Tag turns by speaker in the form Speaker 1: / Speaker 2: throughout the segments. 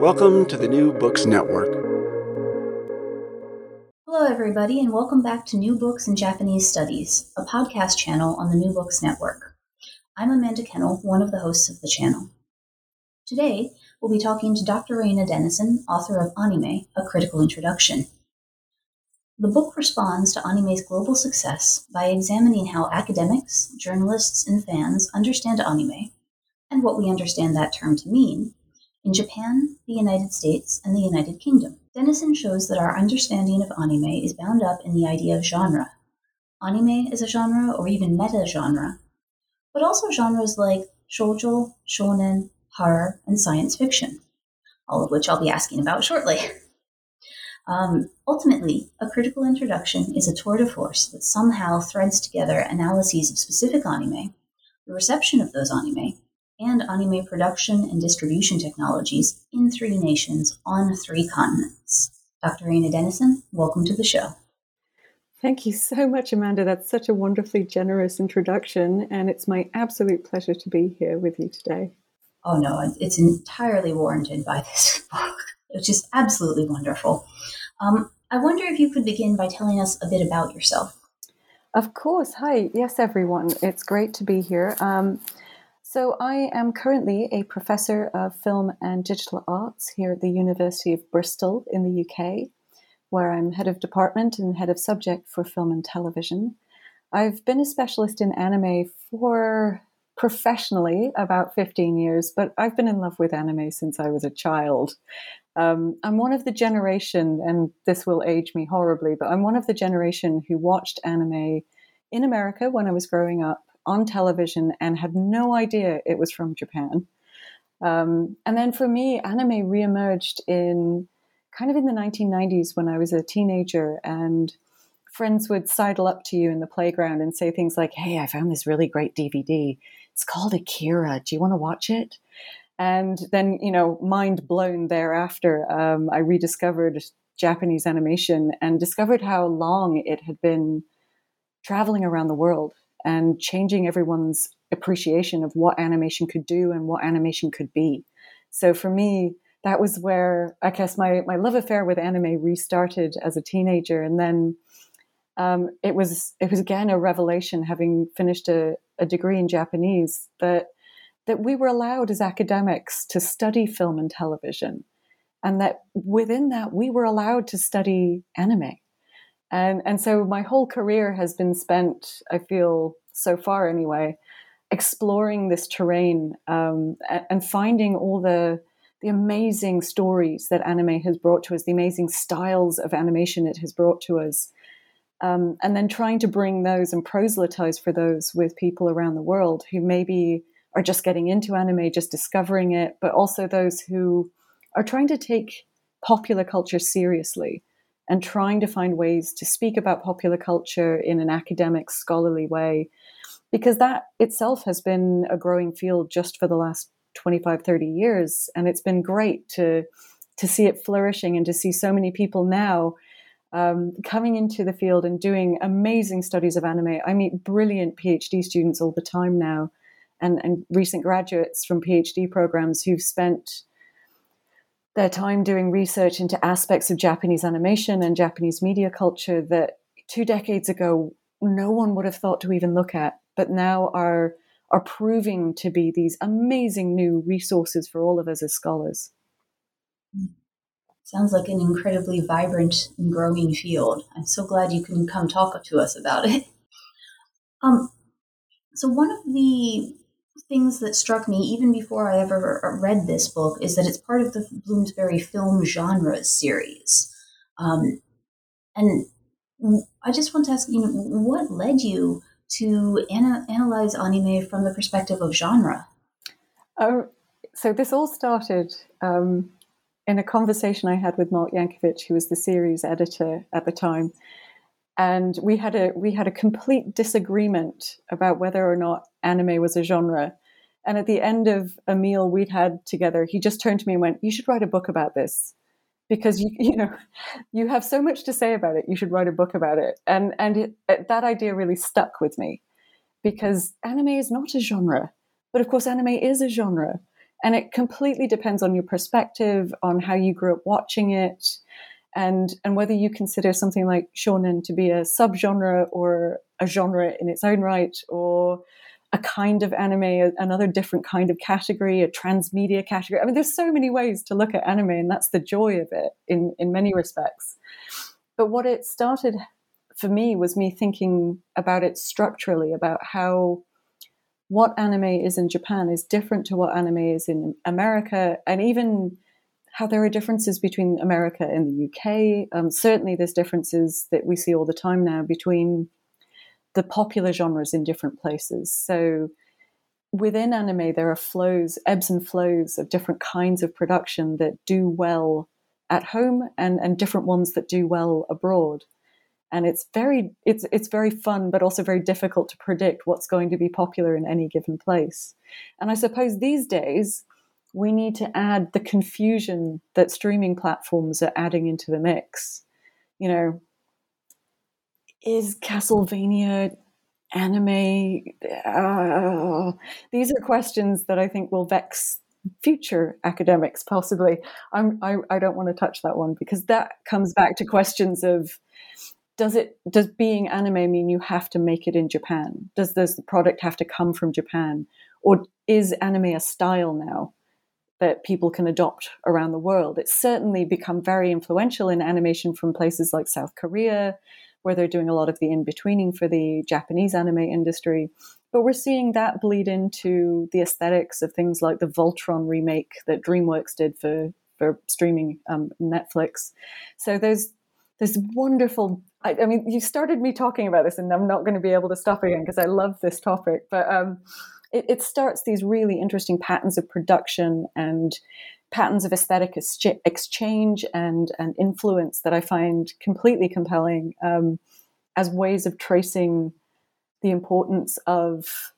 Speaker 1: Welcome to the New Books Network.
Speaker 2: Hello, everybody, and welcome back to New Books in Japanese Studies, a podcast channel on the New Books Network. I'm Amanda Kennell, one of the hosts of the channel. Today, we'll be talking to Dr. Rayna Denison, author of Anime, A Critical Introduction. The book responds to anime's global success by examining how academics, journalists, and fans understand anime, and what we understand that term to mean, in Japan, the United States, and the United Kingdom. Denison shows that our understanding of anime is bound up in the idea of genre. Anime as a genre or even meta genre, but also genres like shoujo, shonen, horror, and science fiction, all of which I'll be asking about shortly. Um, ultimately, a critical introduction is a tour de force that somehow threads together analyses of specific anime, the reception of those anime, and anime production and distribution technologies in three nations on three continents. Dr. Rayna Denison, welcome to the show.
Speaker 3: Thank you so much, Amanda. That's such a wonderfully generous introduction, and it's my absolute pleasure to be here with you today.
Speaker 2: Oh, no, it's entirely warranted by this book, which is absolutely wonderful. Um, I wonder if you could begin by telling us a bit about yourself.
Speaker 3: Of course. Hi. Yes, everyone. It's great to be here. Um, so, I am currently a professor of film and digital arts here at the University of Bristol in the UK, where I'm head of department and head of subject for film and television. I've been a specialist in anime for professionally about 15 years, but I've been in love with anime since I was a child. Um, I'm one of the generation, and this will age me horribly, but I'm one of the generation who watched anime in America when I was growing up on television and had no idea it was from Japan. Um, and then for me, anime reemerged in kind of in the 1990s when I was a teenager and friends would sidle up to you in the playground and say things like, Hey, I found this really great DVD. It's called Akira. Do you want to watch it? And then, you know, mind blown thereafter, um, I rediscovered Japanese animation and discovered how long it had been traveling around the world and changing everyone's appreciation of what animation could do and what animation could be. So for me, that was where I guess my, my love affair with anime restarted as a teenager. And then um, it was it was again a revelation having finished a, a degree in Japanese that that we were allowed as academics to study film and television and that within that we were allowed to study anime and and so my whole career has been spent i feel so far anyway exploring this terrain um, and, finding all the the amazing stories that anime has brought to us the amazing styles of animation it has brought to us um, and then trying to bring those and proselytize for those with people around the world who maybe are just getting into anime just discovering it but also those who are trying to take popular culture seriously and trying to find ways to speak about popular culture in an academic, scholarly way, because that itself has been a growing field just for the last 25, 30 years. And it's been great to, to see it flourishing and to see so many people now um, coming into the field and doing amazing studies of anime. I meet brilliant PhD students all the time now and, and recent graduates from PhD programs who've spent their time doing research into aspects of Japanese animation and Japanese media culture that two decades ago no one would have thought to even look at, but now are are proving to be these amazing new resources for all of us as scholars.
Speaker 2: Sounds like an incredibly vibrant and growing field. I'm so glad you can come talk to us about it. Um, so one of the things that struck me even before I ever read this book is that it's part of the Bloomsbury Film Genres series. Um, and I just want to ask you, know, what led you to ana- analyze anime from the perspective of genre?
Speaker 3: Oh, so this all started um, in a conversation I had with Mark Jancovich, who was the series editor at the time, and we had a we had a complete disagreement about whether or not anime was a genre. And at the end of a meal we'd had together, he just turned to me and went, "You should write a book about this." Because you you know you have so much to say about it you should write a book about it. And and it, that idea really stuck with me because anime is not a genre but of course anime is a genre. And it completely depends on your perspective on how you grew up watching it and and whether you consider something like shonen to be a subgenre or a genre in its own right or a kind of anime, another different kind of category, a transmedia category. I mean, there's so many ways to look at anime, and that's the joy of it in, in many respects. But what it started for me was me thinking about it structurally, about how what anime is in Japan is different to what anime is in America, and even how there are differences between America and the UK. Um, certainly, there's differences that we see all the time now between the popular genres in different places. So within anime, there are flows, ebbs and flows of different kinds of production that do well at home and, and different ones that do well abroad. And it's very it's it's very fun, but also very difficult to predict what's going to be popular in any given place. And I suppose these days we need to add the confusion that streaming platforms are adding into the mix. You know, is Castlevania anime? Uh, these are questions that I think will vex future academics, possibly. I'm, I, I don't want to touch that one because that comes back to questions of does it does being anime mean you have to make it in Japan? Does does the product have to come from Japan, or is anime a style now? that people can adopt around the world. It's certainly become very influential in animation from places like South Korea, where they're doing a lot of the in betweening for the Japanese anime industry. But we're seeing that bleed into the aesthetics of things like the Voltron remake that DreamWorks did for for streaming um, Netflix. So there's this wonderful. I, I, mean, you started me talking about this, and I'm not going to be able to stop again because I love this topic. But um, it, it starts these really interesting patterns of production and patterns of aesthetic exchange and, and influence that I find completely compelling um, as ways of tracing the importance of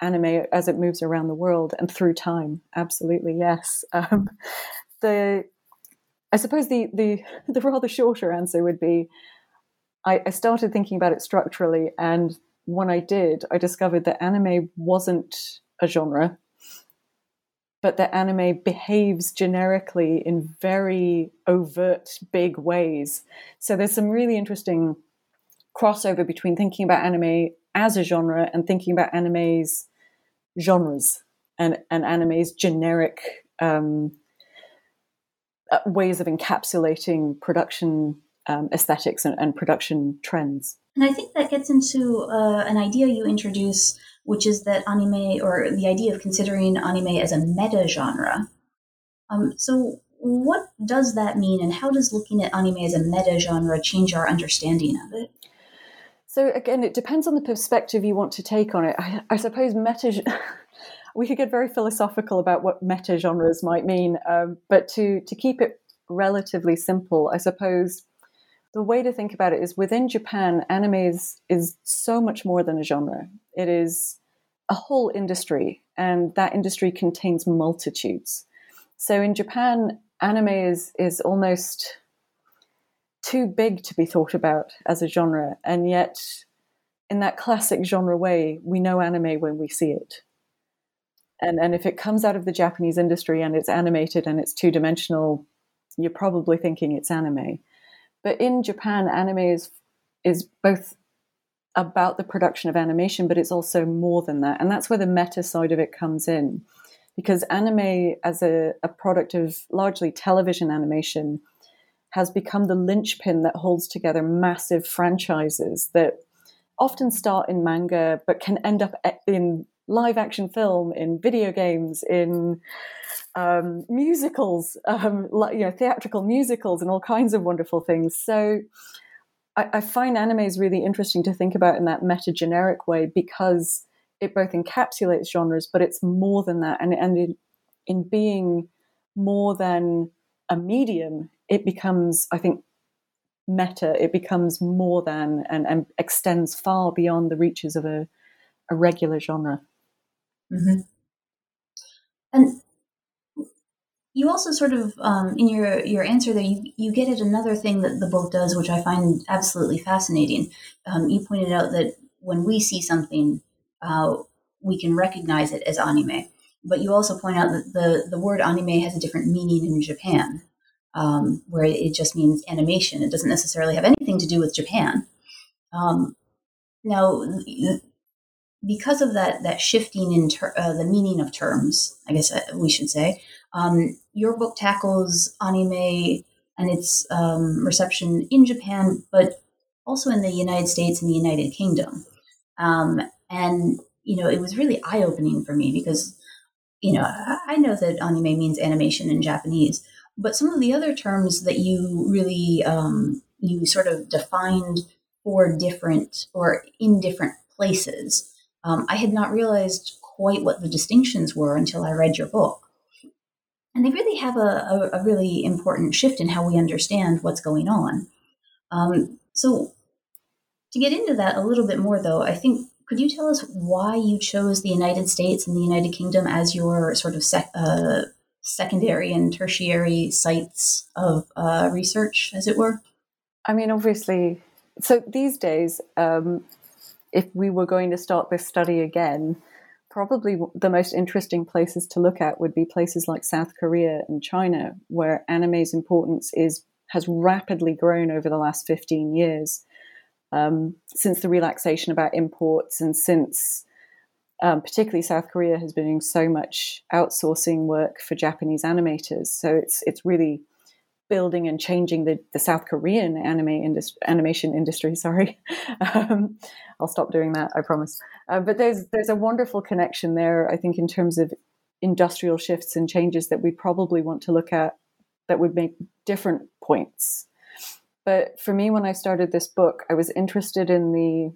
Speaker 3: anime as it moves around the world and through time. Absolutely, yes. Um, the I suppose the, the the rather shorter answer would be I, I started thinking about it structurally, and when I did, I discovered that anime wasn't a genre but that anime behaves generically in very overt, big ways. So there's some really interesting crossover between thinking about anime as a genre and thinking about anime's genres and, and anime's generic um, uh, ways of encapsulating production um, aesthetics and, and, production trends.
Speaker 2: And I think that gets into uh, an idea you introduce which is that anime, or the idea of considering anime as a meta genre. Um, so, what does that mean, and how does looking at anime as a meta genre change our understanding of it?
Speaker 3: So, again, it depends on the perspective you want to take on it. I, I suppose meta. we could get very philosophical about what meta genres might mean, um, but to to keep it relatively simple, I suppose the way to think about it is within Japan, anime is, is so much more than a genre. It is a whole industry, and that industry contains multitudes. So in Japan, anime is is almost too big to be thought about as a genre, and yet in that classic genre way, we know anime when we see it. And and if it comes out of the Japanese industry and it's animated and it's two dimensional, you're probably thinking it's anime. But in Japan, anime is is both about the production of animation, but it's also more than that. And that's where the meta side of it comes in. Because anime, as a, a product of largely television animation, has become the linchpin that holds together massive franchises that often start in manga but can end up in live action film, in video games, in um, musicals, um, you know, theatrical musicals, and all kinds of wonderful things. So I, I find anime is really interesting to think about in that meta generic way because it both encapsulates genres, but it's more than that. And, and in, in being more than a medium, it becomes, I think, meta. It becomes more than and, and extends far beyond the reaches of a, a regular genre.
Speaker 2: Mm-hmm. And you also sort of um, in your your answer there you, you get at another thing that the book does which i find absolutely fascinating. Um, you pointed out that when we see something uh, we can recognize it as anime. But you also point out that the, the word anime has a different meaning in japan um, where it just means animation. It doesn't necessarily have anything to do with japan. Um, now because of that that shifting in ter- uh, the meaning of terms i guess uh, we should say um, your book tackles anime and its um, reception in Japan, but also in the United States and the United Kingdom. Um, and, you know, it was really eye opening for me because, you know, I know that anime means animation in Japanese, but some of the other terms that you really, um, you sort of defined for different or in different places, um, I had not realized quite what the distinctions were until I read your book and they really have a, a, a, really important shift in how we understand what's going on. Um, so, to get into that a little bit more, though, I think could you tell us why you chose the United States and the United Kingdom as your sort of sec, uh, secondary and tertiary sites of uh, research, as it were?
Speaker 3: I mean, obviously, so these days, um, if we were going to start this study again, probably the most interesting places to look at would be places like South Korea and China, where anime's importance is has rapidly grown over the last 15 years. Um, since the relaxation about imports and since um, particularly South Korea has been doing so much outsourcing work for Japanese animators. So it's it's really building and changing the, the South Korean anime industry, animation industry. Sorry, um, I'll stop doing that. I promise. Uh, but there's there's a wonderful connection there. I think in terms of industrial shifts and changes that we probably want to look at that would make different points. But for me, when I started this book, I was interested in the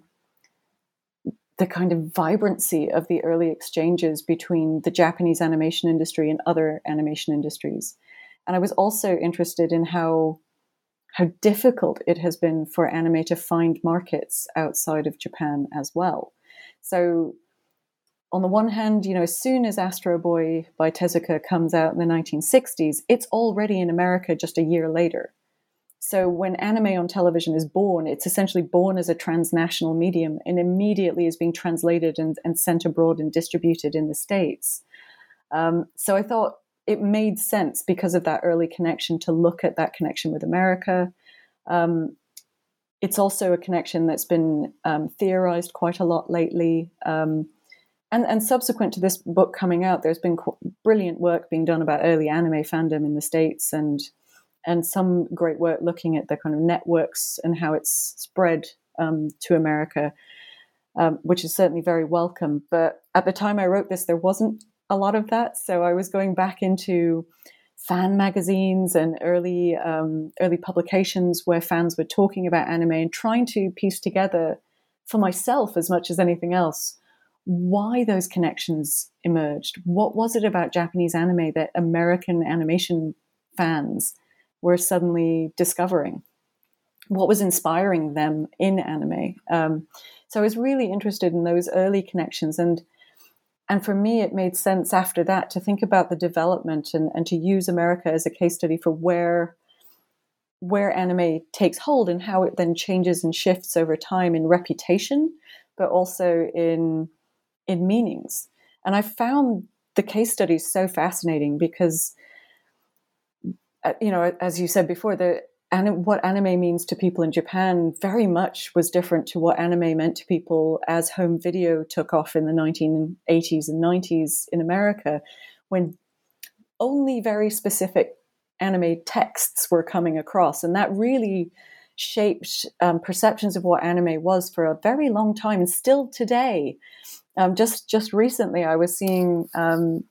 Speaker 3: the kind of vibrancy of the early exchanges between the Japanese animation industry and other animation industries and I was also interested in how how difficult it has been for anime to find markets outside of Japan as well. So on the one hand, you know, as soon as Astro Boy by Tezuka comes out in the 1960s, it's already in America just a year later. So when anime on television is born, it's essentially born as a transnational medium and immediately is being translated and, and sent abroad and distributed in the States. Um, so I thought it made sense because of that early connection to look at that connection with America. Um, it's also a connection that's been um, theorized quite a lot lately. Um, and, and subsequent to this book coming out, there's been brilliant work being done about early anime fandom in the States and and some great work looking at the kind of networks and how it's spread um, to America, um, which is certainly very welcome. But at the time I wrote this, there wasn't a lot of that. So I was going back into fan magazines and early um, early publications where fans were talking about anime and trying to piece together for myself as much as anything else why those connections emerged. What was it about Japanese anime that American animation fans were suddenly discovering? What was inspiring them in anime? Um, so I was really interested in those early connections and and for me, it made sense after that to think about the development and, and to use America as a case study for where where anime takes hold and how it then changes and shifts over time in reputation, but also in in meanings. And I found the case studies so fascinating because, uh, you know, as you said before, the anim- what anime means to people in Japan very much was different to what anime meant to people as home video took off in the 1980s and 90s in America, when only very specific anime texts were coming across. And that really shaped um, perceptions of what anime was for a very long time and still today. Um, just just recently, I was seeing um,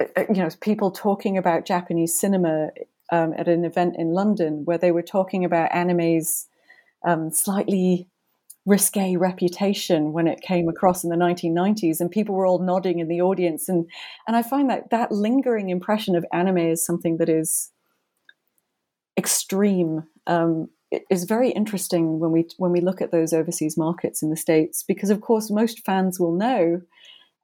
Speaker 3: uh, uh, you know people talking about Japanese cinema um, at an event in London where they were talking about anime's um, slightly risque reputation when it came across in the 1990s and people were all nodding in the audience. And and I find that that lingering impression of anime is something that is extreme. Um, is very interesting when we when we look at those overseas markets in the states because of course most fans will know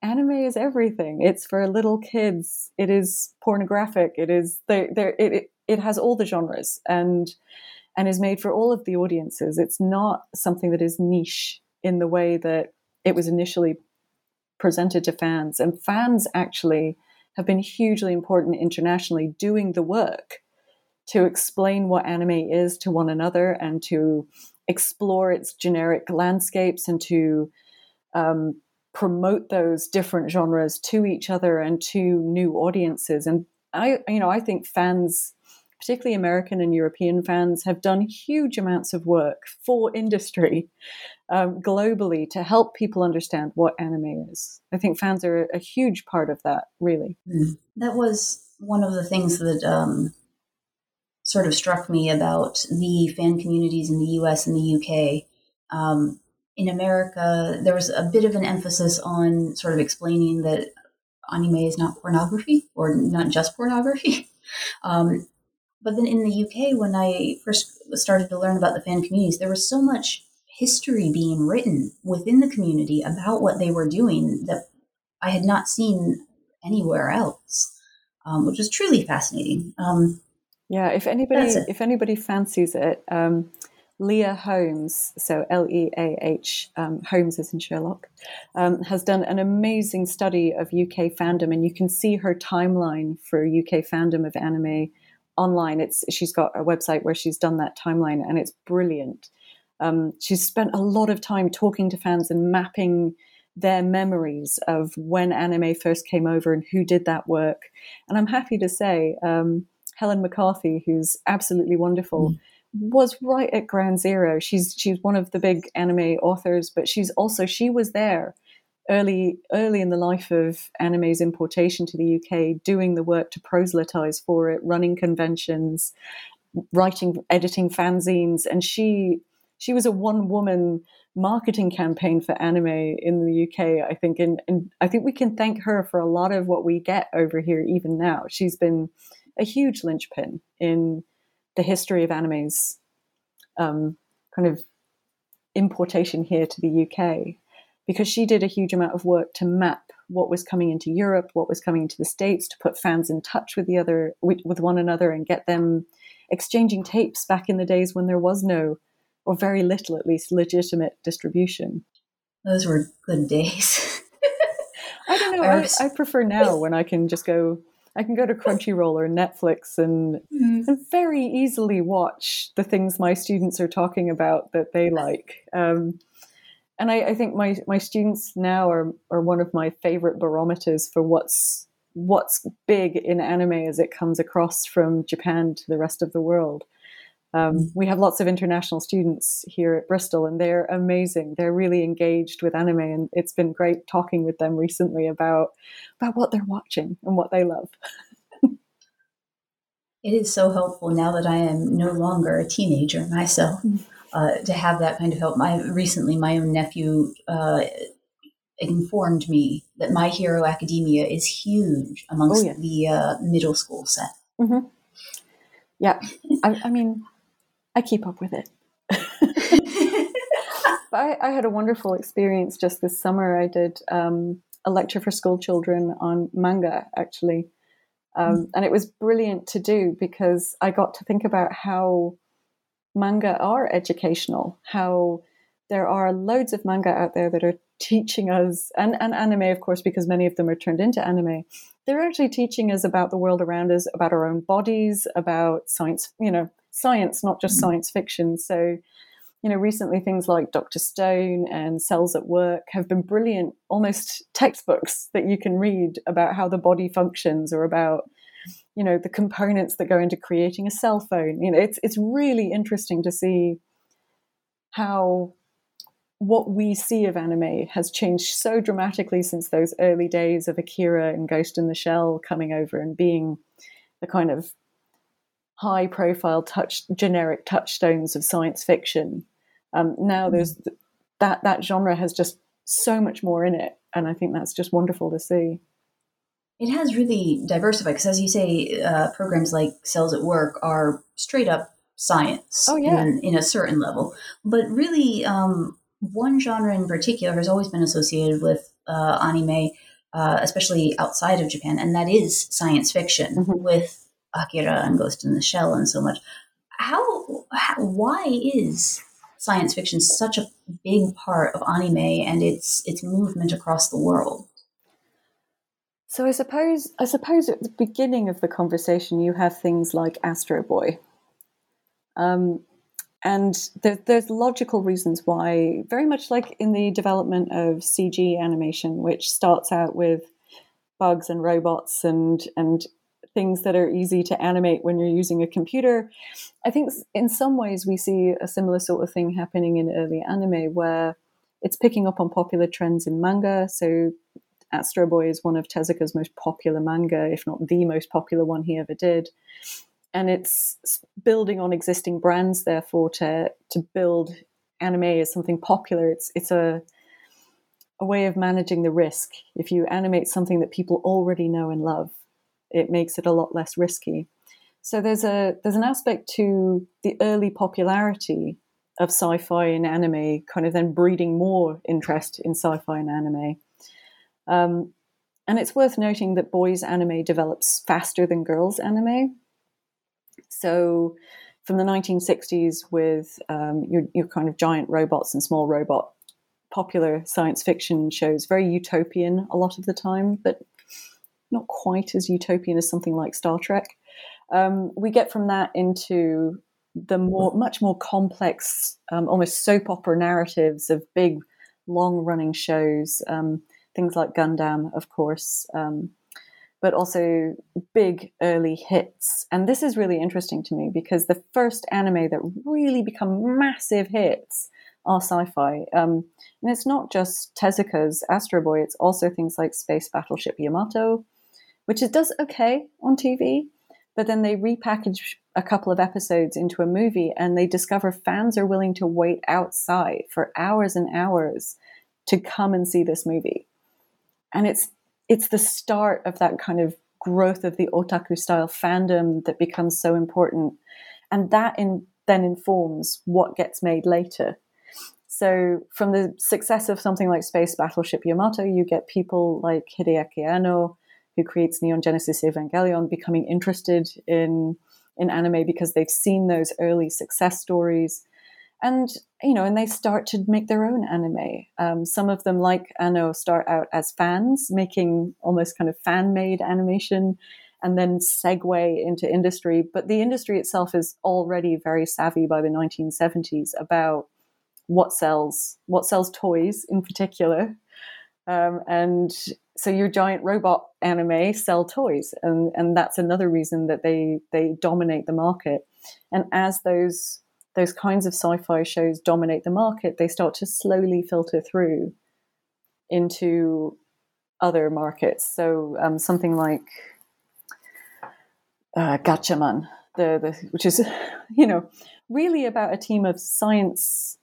Speaker 3: anime is everything it's for little kids it is pornographic it is there there it, it, it has all the genres and and is made for all of the audiences. It's not something that is niche in the way that it was initially presented to fans. And fans actually have been hugely important internationally doing the work to explain what anime is to one another and to explore its generic landscapes and to um, promote those different genres to each other and to new audiences. And I, you know, I think fans particularly American and European fans, have done huge amounts of work for industry um, globally to help people understand what anime is. I think fans are a huge part of that, really.
Speaker 2: Mm. That was one of the things that um, sort of struck me about the fan communities in the US and the UK. Um, in America, there was a bit of an emphasis on sort of explaining that anime is not pornography or not just pornography. Um, but then in the UK, when I first started to learn about the fan communities, there was so much history being written within the community about what they were doing that I had not seen anywhere else, um, which was truly fascinating. Um,
Speaker 3: yeah, if anybody if anybody fancies it, um, Leah Holmes, so L E A H um, Holmes is in Sherlock, um, has done an amazing study of UK fandom, and you can see her timeline for UK fandom of anime online. It's she's got a website where she's done that timeline, and it's brilliant. Um, she's spent a lot of time talking to fans and mapping their memories of when anime first came over and who did that work. And I'm happy to say, um, Helen McCarthy, who's absolutely wonderful, mm. Was right at ground zero. She's she's one of the big anime authors, but she's also she was there early early in the life of anime's importation to the UK, doing the work to proselytize for it, running conventions, writing, editing fanzines, and she she was a one woman marketing campaign for anime in the UK. I think, and, and I think we can thank her for a lot of what we get over here even now. She's been a huge linchpin in the history of anime's um, kind of importation here to the UK because she did a huge amount of work to map what was coming into Europe, what was coming into the States, to put fans in touch with the other with one another and get them exchanging tapes back in the days when there was no or very little at least legitimate distribution.
Speaker 2: Those were good days.
Speaker 3: I don't know. I, I, prefer now when I can just go I can go to Crunchyroll or Netflix and, mm. and, very easily watch the things my students are talking about that they like. Um, and I, I, think my my students now are are one of my favorite barometers for what's what's big in anime as it comes across from Japan to the rest of the world. Um, we have lots of international students here at Bristol, and they're amazing. They're really engaged with anime, and it's been great talking with them recently about about what they're watching and what they love.
Speaker 2: it is so helpful now that I am no longer a teenager myself. Mm uh, to have that kind of help. My recently, my own nephew uh, informed me that My Hero Academia is huge amongst oh, yeah. the uh, middle school set.
Speaker 3: Mm-hmm. Yeah, I, I, mean, I keep up with it. I, I, had a wonderful experience just this summer. I did um, a lecture for school children on manga, actually. Um, mm. And it was brilliant to do because I got to think about how manga are educational, how there are loads of manga out there that are teaching us, and, and anime, of course, because many of them are turned into anime. They're actually teaching us about the world around us, about our own bodies, about science, you know, science, not just mm. science fiction. So, you know, recently things like Dr. Stone and Cells at Work have been brilliant, almost textbooks that you can read about how the body functions or about, you know, the components that go into creating a cell phone. You know, it's it's really interesting to see how what we see of anime has changed so dramatically since those early days of Akira and Ghost in the Shell coming over and being the kind of high profile touch generic touchstones of science fiction um, now hmm. there's that that genre has just so much more in it, and I think that's just wonderful to see.
Speaker 2: It has really diversified because, as you say, uh, programs like Cells at Work are straight up science
Speaker 3: oh, yeah.
Speaker 2: in, in a certain level. But really, um, one genre in particular has always been associated with uh, anime, uh, especially outside of Japan, and that is science fiction mm-hmm. with Akira and Ghost in the Shell and so much. How, how why is science fiction such a big part of anime and its its movement across the world.
Speaker 3: So I suppose I suppose at the beginning of the conversation you have things like Astro Boy, um, and there, there's logical reasons why. Very much like in the development of CG animation, which starts out with bugs and robots and and things that are easy to animate when you're using a computer. I think in some ways we see a similar sort of thing happening in early anime where it's picking up on popular trends in manga. So Astro Boy is one of Tezuka's most popular manga, if not the most popular one he ever did. And it's building on existing brands, therefore, to to build anime as something popular. It's it's a a way of managing the risk. If you animate something that people already know and love, it makes it a lot less risky. So there's a there's an aspect to the early popularity of sci-fi and anime, kind of then breeding more interest in sci-fi and anime. Um, and it's worth noting that boys anime develops faster than girls anime. So from the 1960s with um, your, your kind of giant robots and small robot popular science fiction shows, very utopian a lot of the time, but not quite as utopian as something like Star Trek. Um, we get from that into the more, much more complex, um, almost soap opera narratives of big, long-running shows. Um, things like Gundam, of course, um, but also big early hits. And this is really interesting to me because the first anime that really become massive hits are sci-fi. Um, and it's not just Tezuka's Astro Boy; it's also things like Space Battleship Yamato, which it does okay on TV, but then they repackage a couple of episodes into a movie and they discover fans are willing to wait outside for hours and hours to come and see this movie. And it's it's the start of that kind of growth of the otaku style fandom that becomes so important. And that in, then informs what gets made later. So, from the success of something like Space Battleship Yamato, you get people like Hideaki Anno who creates Neon Genesis Evangelion becoming interested in in anime because they've seen those early success stories. And you know and they start to make their own anime. Um, some of them like anno start out as fans making almost kind of fan made animation and then segue into industry. But the industry itself is already very savvy by the 1970s about what sells what sells toys in particular um, and so your giant robot anime sell toys, and and that's another reason that they they dominate the market. And as those those kinds of sci-fi shows dominate the market, they start to slowly filter through into other markets. So um, something like uh, Gatchaman, the, the which is you know really about a team of science.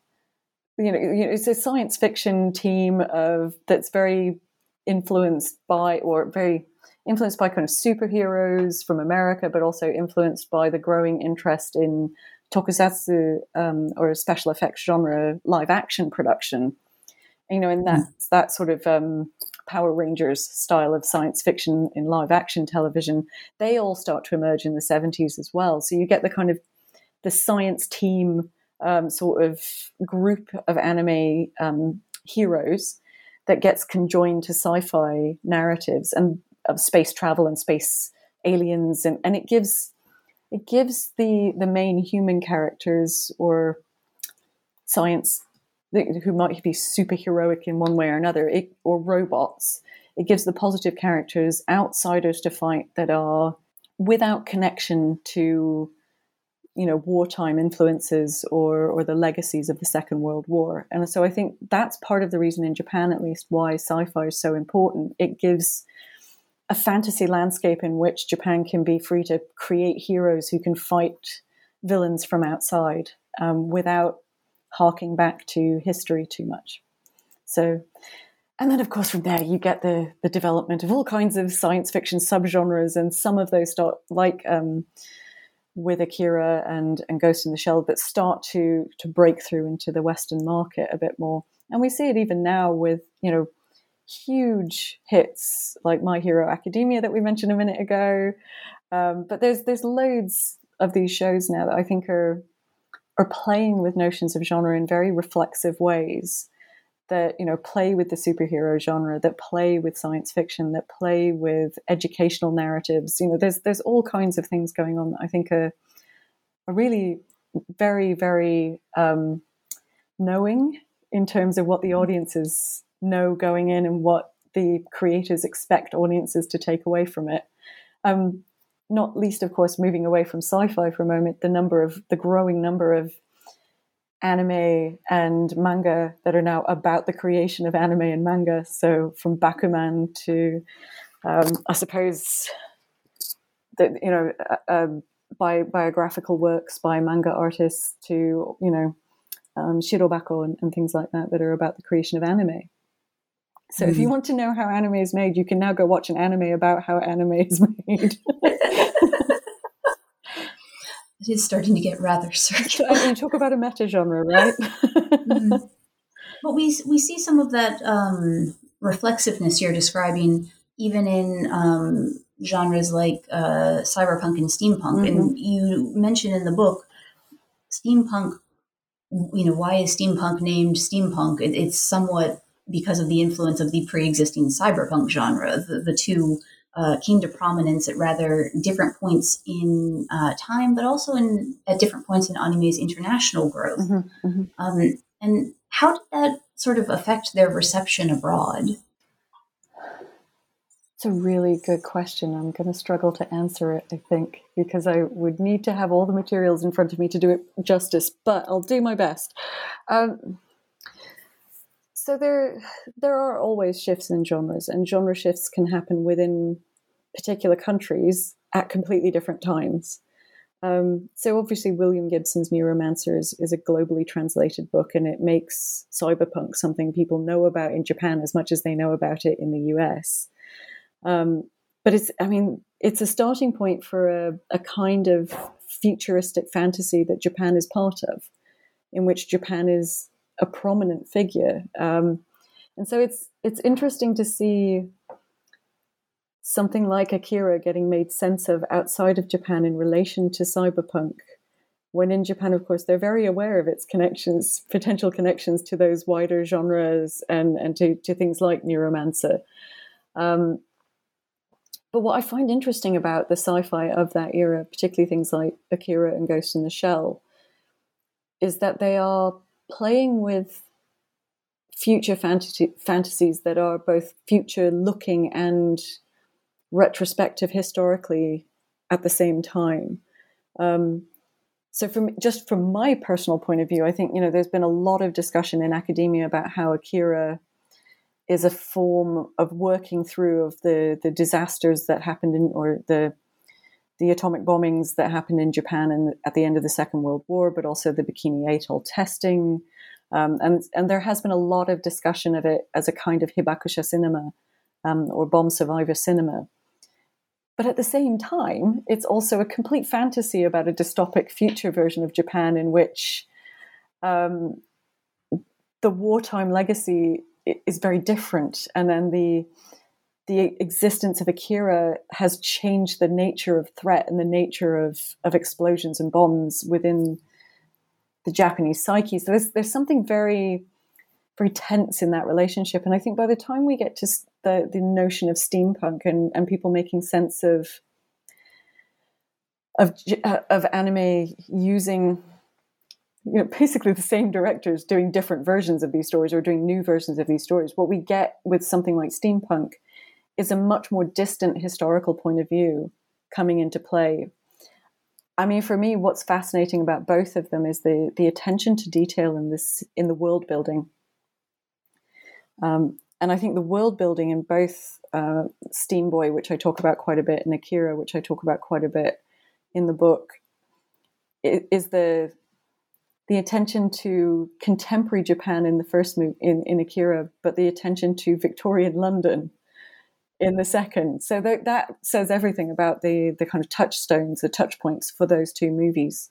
Speaker 3: You know, it's a science fiction team of that's very influenced by or very influenced by kind of superheroes from America, but also influenced by the growing interest in tokusatsu um, or special effects genre live action production. You know, and that mm. that sort of um, Power Rangers style of science fiction in live action television, they all start to emerge in the 70s as well. So you get the kind of the science team um, sort of group of anime um, heroes that gets conjoined to sci-fi narratives and of space travel and space aliens, and, and it gives it gives the the main human characters or science who might be superheroic in one way or another, it, or robots. It gives the positive characters outsiders to fight that are without connection to you know wartime influences or or the legacies of the second world war. And so i think that's part of the reason in japan at least why sci-fi is so important. It gives a fantasy landscape in which japan can be free to create heroes who can fight villains from outside um, without harking back to history too much. So and then of course from there you get the the development of all kinds of science fiction subgenres and some of those start like um, with Akira and, and Ghost in the Shell that start to to break through into the Western market a bit more. And we see it even now with, you know, huge hits like My Hero Academia that we mentioned a minute ago. Um, but there's there's loads of these shows now that I think are are playing with notions of genre in very reflexive ways that you know play with the superhero genre that play with science fiction that play with educational narratives. You know there's there's all kinds of things going on that i think are, are really very very um, knowing in terms of what the audiences know going in and what the creators expect audiences to take away from it. Um, not least of course moving away from sci-fi for a moment the number of the growing number of anime and manga that are now about the creation of anime and manga. So from Bakuman to, um, I suppose, the, you know, uh, um, bi- biographical works by manga artists to you know, um, Shirobako and, and, things like that that are about the creation of anime. So mm. if you mm-hmm. want to know how anime is made, you can now go watch an anime about how anime is made.
Speaker 2: it is starting to get rather circular.
Speaker 3: you talk about a meta genre, right?
Speaker 2: mm-hmm. But we we see some of that um, reflexiveness you're describing, even in um, genres like uh, cyberpunk and steampunk. Mm-hmm. And you mentioned in the book steampunk. You know, why is steampunk named steampunk? It, it's somewhat because of the influence of the pre-existing cyberpunk genre. The, the two uh, came to prominence at rather different points in uh, time, but also in at different points in anime's international growth. Mm-hmm, mm-hmm. Um, and how did that sort of affect their reception abroad?
Speaker 3: It's a really good question. I'm going to struggle to answer it, I think, because I would need to have all the materials in front of me to do it justice, but I'll do my best. Um, so there, there are always shifts in genres, and genre shifts can happen within particular countries at completely different times. Um, so obviously, William Gibson's Neuromancer is, is, a globally translated book, and it makes cyberpunk something people know about in Japan as much as they know about it in the US. Um, but it's, I mean, it's a starting point for a, a, kind of futuristic fantasy that Japan is part of, in which Japan is a prominent figure. Um, and so it's it's interesting to see something like Akira getting made sense of outside of Japan in relation to cyberpunk. When in Japan, of course, they're very aware of its connections, potential connections to those wider genres and, and to, to things like Neuromancer. Um, but what I find interesting about the sci fi of that era, particularly things like Akira and Ghost in the Shell, is that they are playing with future fantasy, fantasies that are both future looking and retrospective historically at the same time. Um, so, from just from my personal point of view, I think you know there's been a lot of discussion in academia about how Akira is a form of working through of the the disasters that happened in or the the atomic bombings that happened in Japan in, at the end of the Second World War, but also the Bikini Atoll testing, um, and and there has been a lot of discussion of it as a kind of hibakusha cinema um, or bomb survivor cinema. But at the same time, it's also a complete fantasy about a dystopic future version of Japan in which um, the wartime legacy is very different, and then the the existence of Akira has changed the nature of threat and the nature of of explosions and bombs within the Japanese psyche. So there's there's something very very tense in that relationship, and I think by the time we get to the the notion of steampunk and and people making sense of of uh, of anime using you know basically the same directors doing different versions of these stories or doing new versions of these stories. What we get with something like steampunk is a much more distant historical point of view coming into play. I mean for me what's fascinating about both of them is the the attention to detail in this in the world building. Um, and I think the world building in both uh, Steamboy, which I talk about quite a bit, and Akira, which I talk about quite a bit, in the book is the the attention to contemporary Japan in the first move in, in Akira, but the attention to Victorian London in the second. So that, that says everything about the the kind of touchstones, the touch points for those two movies,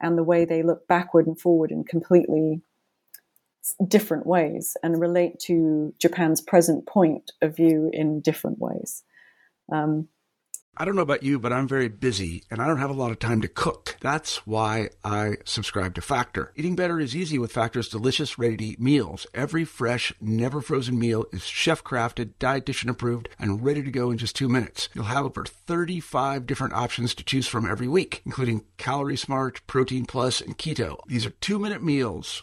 Speaker 3: and the way they look backward and forward in completely different ways and relate to Japan's present point of view in different ways. Um,
Speaker 1: I don't know about you, but I'm very busy and I don't have a lot of time to cook. That's why I subscribe to Factor. Eating better is easy with Factor's delicious, ready to eat meals. Every fresh, never frozen meal is chef crafted, dietitian approved, and ready to go in just two minutes. You'll have over 35 different options to choose from every week, including Calorie Smart, Protein Plus, and Keto. These are two minute meals.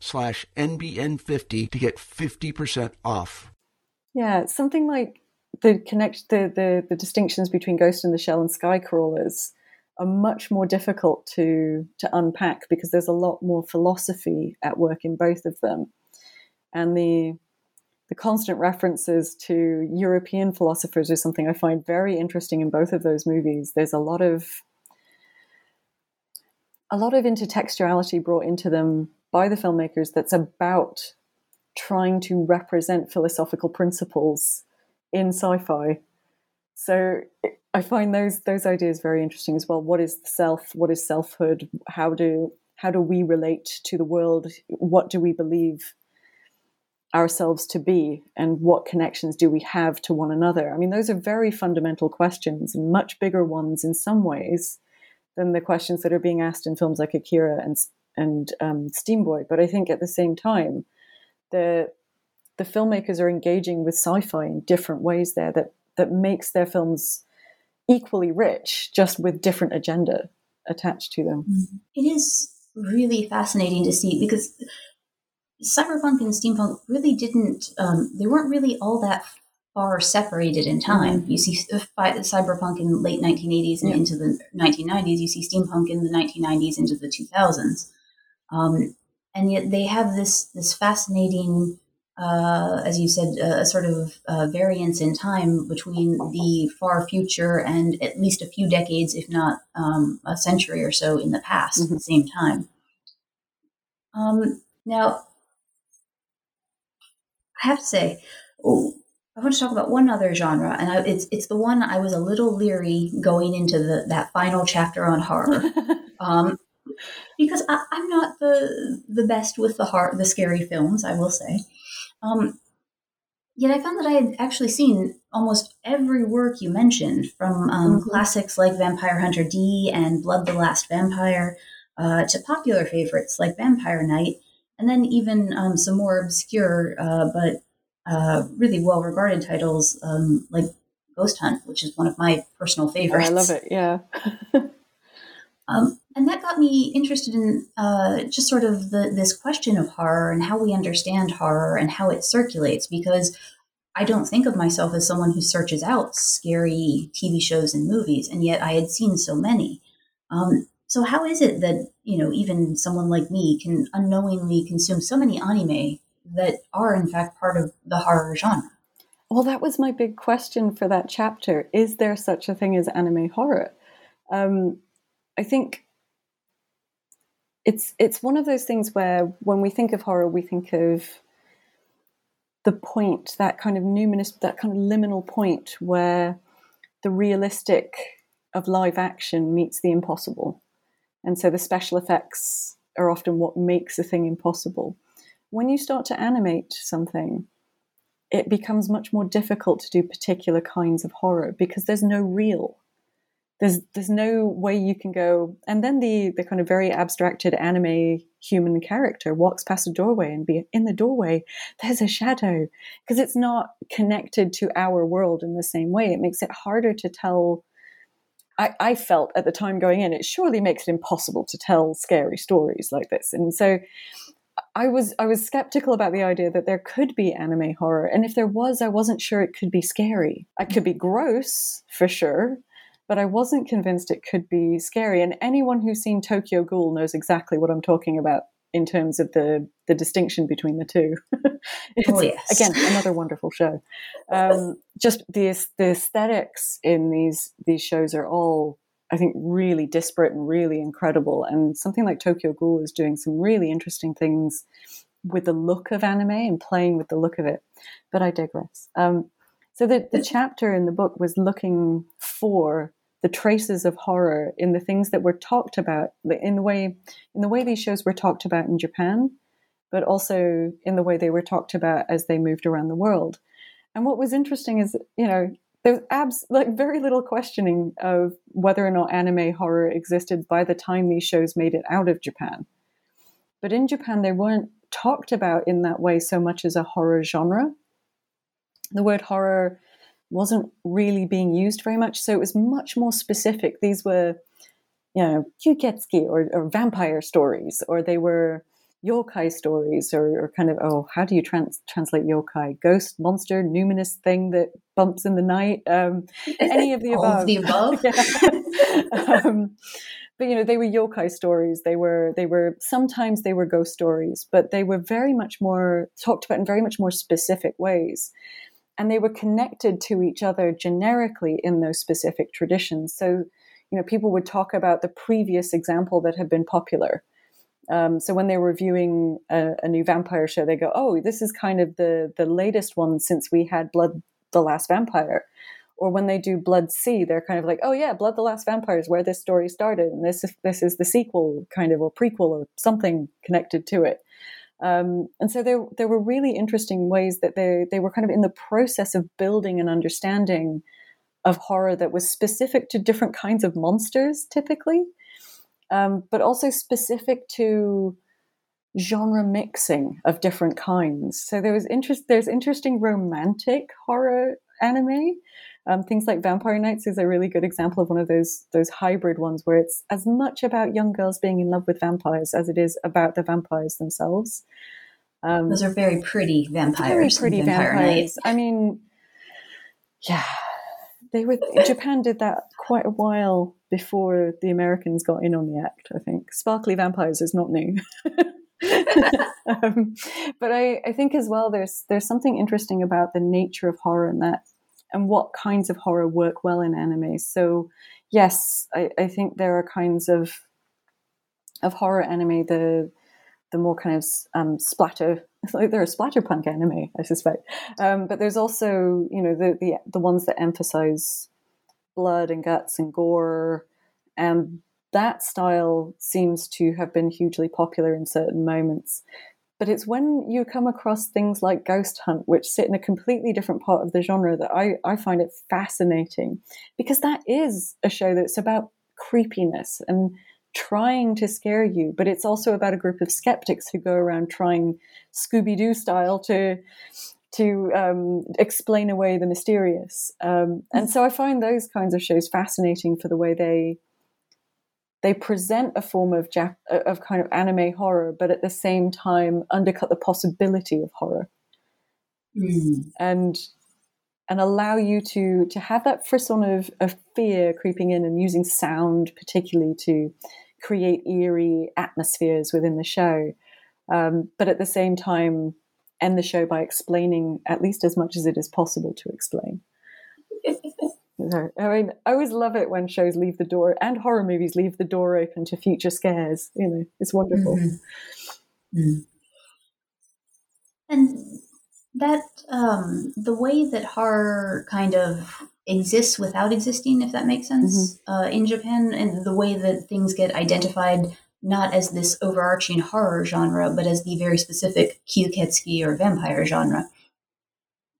Speaker 1: slash NBN50 to get 50% off.
Speaker 3: Yeah, something like the connect the, the, the distinctions between Ghost in the Shell and Sky Crawlers are much more difficult to to unpack because there's a lot more philosophy at work in both of them. And the the constant references to European philosophers is something I find very interesting in both of those movies. There's a lot of a lot of intertextuality brought into them by the filmmakers that's about trying to represent philosophical principles in sci-fi. So I find those those ideas very interesting as well. What is the self? What is selfhood? How do how do we relate to the world? What do we believe ourselves to be? And what connections do we have to one another? I mean, those are very fundamental questions and much bigger ones in some ways than the questions that are being asked in films like Akira and and um, Steamboy. But I think at the same time, the the filmmakers are engaging with sci-fi in different ways there that that makes their films equally rich, just with different agenda attached to them.
Speaker 2: Mm-hmm. It is really fascinating to see because cyberpunk and steampunk really didn't um, they weren't really all that far separated in time. Mm-hmm. You see cyberpunk in the late 1980s and yeah. into the 1990s. You see steampunk in the 1990s into the 2000s. Um, and yet they have this this fascinating, uh, as you said, a sort of uh, variance in time between the far future and at least a few decades, if not um, a century or so in the past mm-hmm. at the same time. Um, now, I have to say, oh, I want to talk about one other genre, and I, it's it's the one I was a little leery going into the that final chapter on horror. um, because I, am not the the best with the heart, the scary films, I will say. Um, yet I found that I had actually seen almost every work you mentioned, from um, mm-hmm. classics like Vampire Hunter D and Blood the Last Vampire, uh, to popular favorites like Vampire Knight, and then even um, some more obscure uh, but uh, really well regarded titles um, like Ghost Hunt, which is one of my personal favorites.
Speaker 3: Oh, I love it. Yeah.
Speaker 2: Um, and that got me interested in uh, just sort of the, this question of horror and how we understand horror and how it circulates because I don't think of myself as someone who searches out scary TV shows and movies, and yet I had seen so many. Um, so how is it that you know, even someone like me can unknowingly consume so many anime that are in fact part of the horror genre.
Speaker 3: Well, that was my big question for that chapter. Is there such a thing as anime horror? Um, I think it's it's one of those things where when we think of horror, we think of the point, that kind of numinous, that kind of liminal point where the realistic of live action meets the impossible. And so the special effects are often what makes a thing impossible. When you start to animate something, it becomes much more difficult to do particular kinds of horror because there's no real. There's there's no way you can go and then the the kind of very abstracted anime human character walks past a doorway and be in the doorway there's a shadow because it's not connected to our world in the same way it makes it harder to tell I, I, felt at the time going in, it surely makes it impossible to tell scary stories like this. And so I was I was skeptical about the idea that there could be anime horror. And if there was, I wasn't sure it could be scary. It could be gross for sure, but I wasn't convinced it could be scary. And anyone who's seen Tokyo Ghoul knows exactly what I'm talking about in terms of the the distinction between the two.
Speaker 2: oh, yes.
Speaker 3: Again, another wonderful show. Um, just the the aesthetics in these these shows are all, I think, really disparate and really incredible. And something like Tokyo Ghoul is doing some really interesting things with the look of anime and playing with the look of it. But I digress. Um, so the, the chapter in the book was looking for the traces of horror in the things that were talked about in the way in the way these shows were talked about in Japan, but also in the way they were talked about as they moved around the world. And what was interesting is, you know, there's abs like very little questioning of whether or not anime horror existed by the time these shows made it out of Japan. But in Japan, they weren't talked about in that way so much as a horror genre. The word horror wasn't really being used very much. So it was much more specific. These were, you know, kyuketsuki or, or vampire stories, or they were yokai stories, or, or kind of, oh, how do you trans- translate yokai? Ghost, monster, numinous thing that bumps in the night. Um, any of the
Speaker 2: All
Speaker 3: above.
Speaker 2: Of the
Speaker 3: above. um, but you know they were yokai stories they were they were sometimes they were ghost stories but they were very much more talked about in very much more specific ways and they were connected to each other generically in those specific traditions. So, you know, people would talk about the previous example that had been popular. Um, so when they were viewing a, a, new vampire show, they go, "Oh, this is kind of the the latest one since we had Blood the Last Vampire." Or when they do Blood-C, they're kind of like, "Oh yeah, Blood the Last Vampire is where this story started, and this this is the sequel, kind of or prequel or something connected to it." Um, and so there, there were really interesting ways that they, they were kind of in the process of building an understanding of horror that was specific to different kinds of monsters, typically, um, but also specific to genre mixing of different kinds. So there was interest. There's interesting romantic horror anime um, things like Vampire Knights is a really good example of one of those those hybrid ones where it's as much about young girls being in love with vampires as it is about the vampires themselves.
Speaker 2: Um, those are very pretty vampires.
Speaker 3: Very pretty Vampire vampires. I mean, yeah, they were. Japan did that quite a while before the Americans got in on the act. I think sparkly vampires is not new. um, but I, I think as well, there's there's something interesting about the nature of horror and that and what kinds of horror work well in anime. So, yes, I, I think there are kinds of of horror anime the the more kind of um, splatter like there are splatterpunk anime, I suspect. Um, but there's also you know the, the the ones that emphasize blood and guts and gore, and that style seems to have been hugely popular in certain moments. But it's when you come across things like Ghost Hunt, which sit in a completely different part of the genre, that I, I find it fascinating because that is a show that's about creepiness and trying to scare you, but it's also about a group of skeptics who go around trying Scooby Doo style to to um, explain away the mysterious. Um, and so I find those kinds of shows fascinating for the way they they present a form of Jap- of kind of anime horror, but at the same time undercut the possibility of horror,
Speaker 2: mm.
Speaker 3: and and allow you to to have that frisson of, of fear creeping in and using sound particularly to create eerie atmospheres within the show, um, but at the same time end the show by explaining at least as much as it is possible to explain. I mean, I always love it when shows leave the door and horror movies leave the door open to future scares. You know, it's wonderful. Mm-hmm. Mm.
Speaker 2: And that um, the way that horror kind of exists without existing, if that makes sense, mm-hmm. uh, in Japan, and the way that things get identified not as this overarching horror genre, but as the very specific kyuketsuki or vampire genre,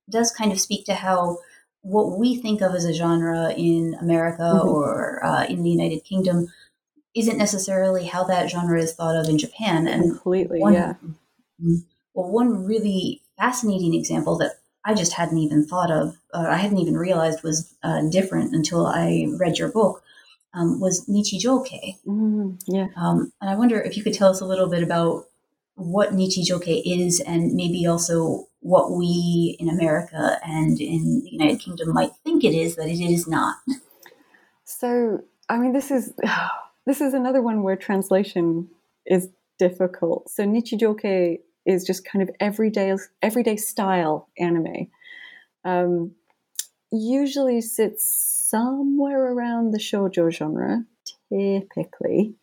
Speaker 2: does kind of speak to how what we think of as a genre in America mm-hmm. or uh, in the United Kingdom isn't necessarily how that genre is thought of in Japan.
Speaker 3: And completely,
Speaker 2: one,
Speaker 3: yeah.
Speaker 2: Mm-hmm. Well, one really fascinating example that I just hadn't even thought of, uh, I hadn't even realized was uh, different until I read your book, um, was Nichijoke.
Speaker 3: Mm, yeah.
Speaker 2: Um, and I wonder if you could tell us a little bit about what Nichijoke is and maybe also what we in America and in the United Kingdom might think it is that it is not.
Speaker 3: So, I mean, this is this is another one where translation is difficult. So Nichijoke is just kind of everyday everyday style anime. Um, usually sits somewhere around the shoujo genre, typically,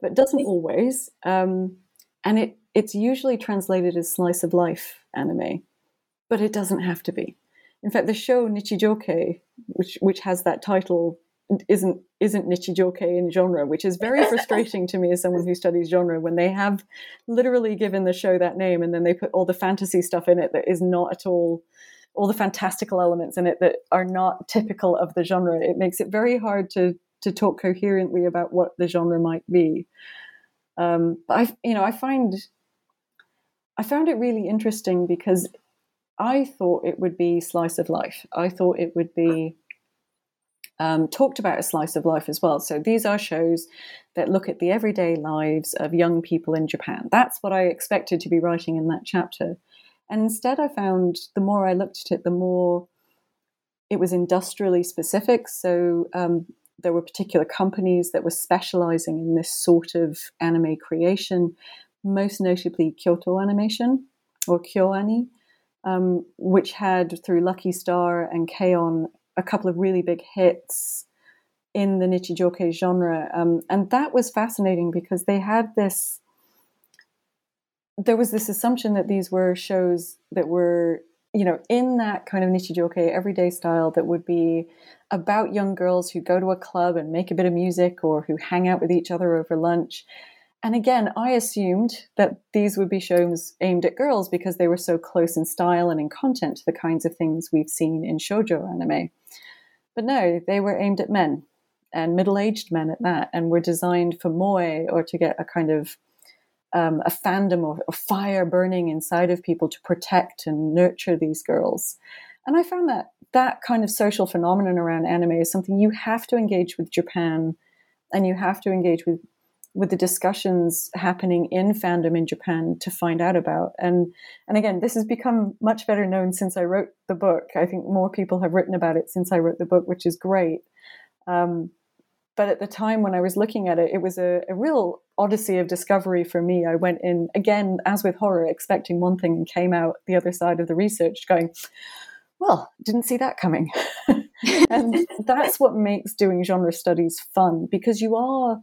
Speaker 3: but doesn't always. Um, and it it's usually translated as slice of life anime, but it doesn't have to be. In fact, the show Nichijoke, which which has that title, isn't isn't Nichijoke in genre, which is very frustrating to me as someone who studies genre when they have literally given the show that name and then they put all the fantasy stuff in it that is not at all all the fantastical elements in it that are not typical of the genre. It makes it very hard to to talk coherently about what the genre might be. Um, but I, you know, I find I found it really interesting because I thought it would be slice of life. I thought it would be um, talked about a slice of life as well. So these are shows that look at the everyday lives of young people in Japan. That's what I expected to be writing in that chapter. And instead, I found the more I looked at it, the more it was industrially specific. So um, there were particular companies that were specializing in this sort of anime creation most notably Kyoto Animation or KyoAni, um, which had through Lucky Star and K-On a couple of really big hits in the Nichijoke genre. Um, and that was fascinating because they had this, there was this assumption that these were shows that were, you know, in that kind of Nichijoke everyday style that would be about young girls who go to a club and make a bit of music or who hang out with each other over lunch and again, I assumed that these would be shows aimed at girls because they were so close in style and in content to the kinds of things we've seen in shoujo anime. But no, they were aimed at men and middle-aged men at that, and were designed for moe or to get a kind of um, a fandom or a fire burning inside of people to protect and nurture these girls. And I found that that kind of social phenomenon around anime is something you have to engage with Japan and you have to engage with with the discussions happening in fandom in Japan to find out about. And and again, this has become much better known since I wrote the book. I think more people have written about it since I wrote the book, which is great. Um, but at the time when I was looking at it, it was a, a, real odyssey of discovery for me. I went in again, as with horror, expecting one thing and came out the other side of the research going, well, didn't see that coming. and that's what makes doing genre studies fun because you are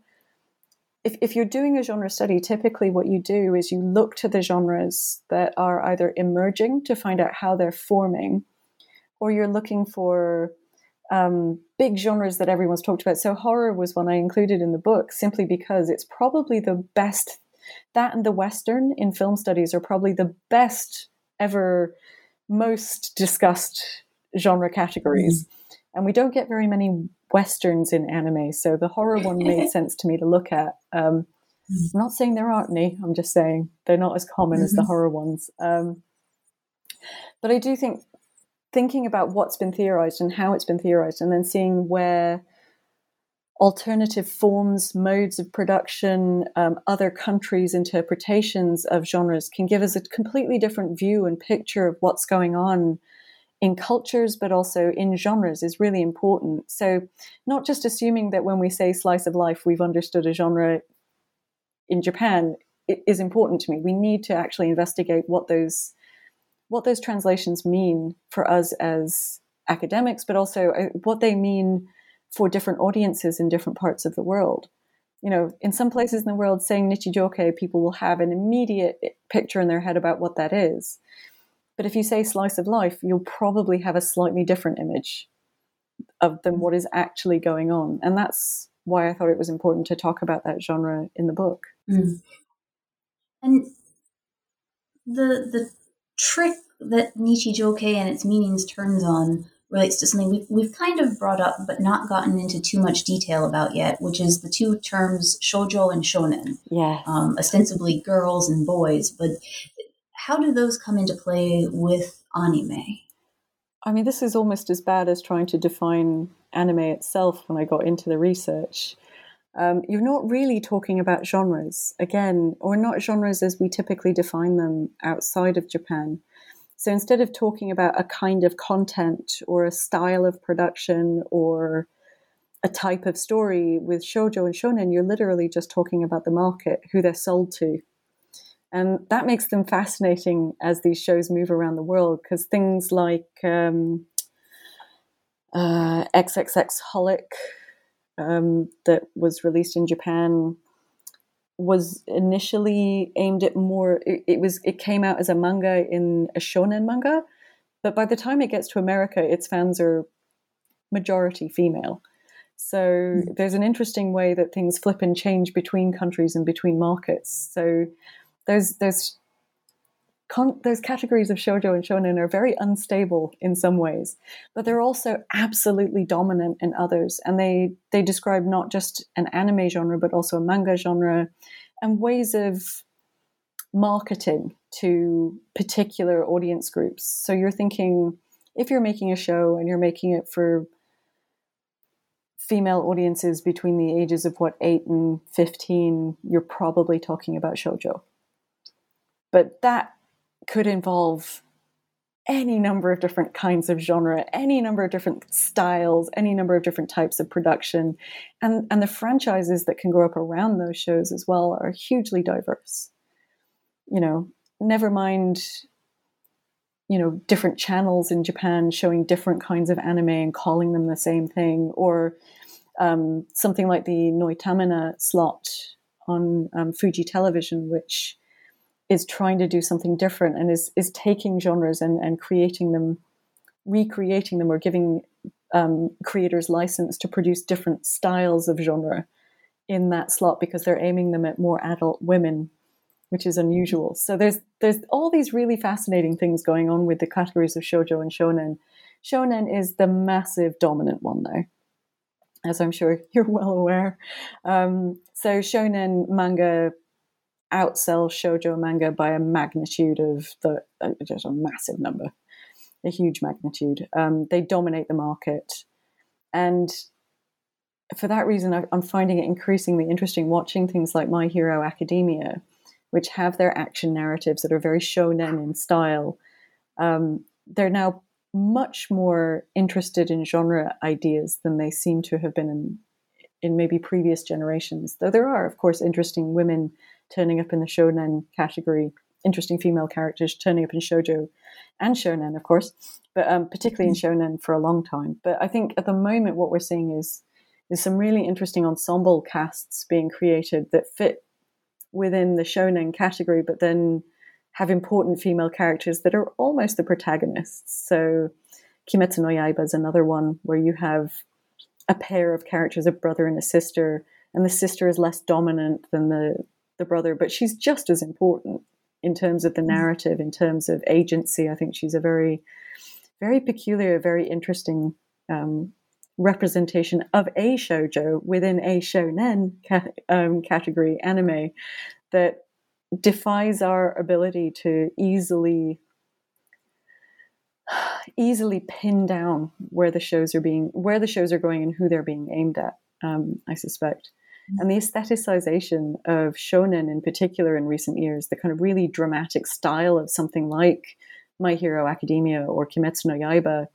Speaker 3: if, if you're doing a genre study, typically what you do is you look to the genres that are either emerging to find out how they're forming, or you're looking for um, big genres that everyone's talked about. So horror was one I included in the book simply because it's probably the best. That and the Western in film studies are probably the best ever, most discussed genre categories. Mm-hmm. And we don't get very many westerns in anime. So the horror one made sense to me to look at. Um, I'm not saying there aren't any. I'm just saying they're not as common mm-hmm. as the mm-hmm. horror ones. Um, but I do think thinking about what's been theorized and how it's been theorized, and then seeing where alternative forms, modes of production, um, other countries' interpretations of genres can give us a completely different view and picture of what's going on in cultures, but also in genres is really important. So, not just assuming that when we say slice of life, we've understood a genre in Japan is important to me. We need to actually investigate what those what those translations mean for us as academics, but also uh, what they mean for different audiences in different parts of the world. You know, in some places in the world, saying Nichijoke, people will have an immediate picture in their head about what that is. But if you say slice of life, you'll probably have a slightly different image of than what is actually going on. And that's why I thought it was important to talk about that genre in the book.
Speaker 2: Mm. And the the trick that Nichijoke and its meanings turns on relates to something we've, we've kind of brought up but not gotten into too much detail about yet, which is the two terms shojo and shonen.
Speaker 3: Yeah.
Speaker 2: Um, ostensibly girls and boys, but how do those come into play with anime?
Speaker 3: I mean, this is almost as bad as trying to define anime itself when I got into the research. Um, you're not really talking about genres, again, or not genres as we typically define them outside of Japan. So instead of talking about a kind of content or a style of production or a type of story with shojo and shonen, you're literally just talking about the market, who they're sold to. And that makes them fascinating as these shows move around the world because things like um, uh, XXX Holic um, that was released in Japan was initially aimed at more it, it, was it came out as a manga in a shonen manga but by the time it gets to america its fans are majority female so mm. there's an interesting way that things flip and change between countries and between markets so there's there's con- those categories of shojo and shonen are very unstable in some ways, but they're also absolutely dominant in others. And they they describe not just an anime genre, but also a manga genre, and ways of marketing to particular audience groups. So you're thinking if you're making a show and you're making it for female audiences between the ages of what 8 and 15 you're probably talking about shojo but that could involve any number of different kinds of genre, any number of different styles, any number of different types of production. And, and the franchises that can grow up around those shows as well are hugely diverse. You know, never mind, you know, different channels in Japan showing different kinds of anime and calling them the same thing, or um, something like the Noitamina slot on um, Fuji Television, which is trying to do something different and is is taking genres and, and creating them, recreating them, or giving um, creators license to produce different styles of genre in that slot because they're aiming them at more adult women, which is unusual. So there's there's all these really fascinating things going on with the categories of shojo and shonen. Shonen is the massive dominant one though, as I'm sure you're well aware. Um, so shonen manga outsell shoujo manga by a magnitude of the just a massive number, a huge magnitude. Um, they dominate the market, and for that reason, I, I'm finding it increasingly interesting watching things like My Hero Academia, which have their action narratives that are very shonen in style. Um, they're now much more interested in genre ideas than they seem to have been in in maybe previous generations. Though there are, of course, interesting women turning up in the shonen category, interesting female characters turning up in shojo and shonen, of course, but um, particularly in mm-hmm. shonen for a long time. But I think at the moment, what we're seeing is is some really interesting ensemble casts being created that fit within the shonen category, but then have important female characters that are almost the protagonists. So Kimetsu no Yaiba is another one where you have a pair of characters, a brother and a sister, and the sister is less dominant than the the brother, but she's just as important in terms of the mm. narrative, in terms of agency. I think she's a very, very peculiar, very interesting um, representation of a shojo within a shonen ca- um, category anime that defies our ability to easily easily pin down where the shows are being where the shows are going and who they're being aimed at um, i suspect and the aestheticization of shonen in particular in recent years, the kind of really dramatic style of something like My Hero Academia or Kimetsu no Yaiba,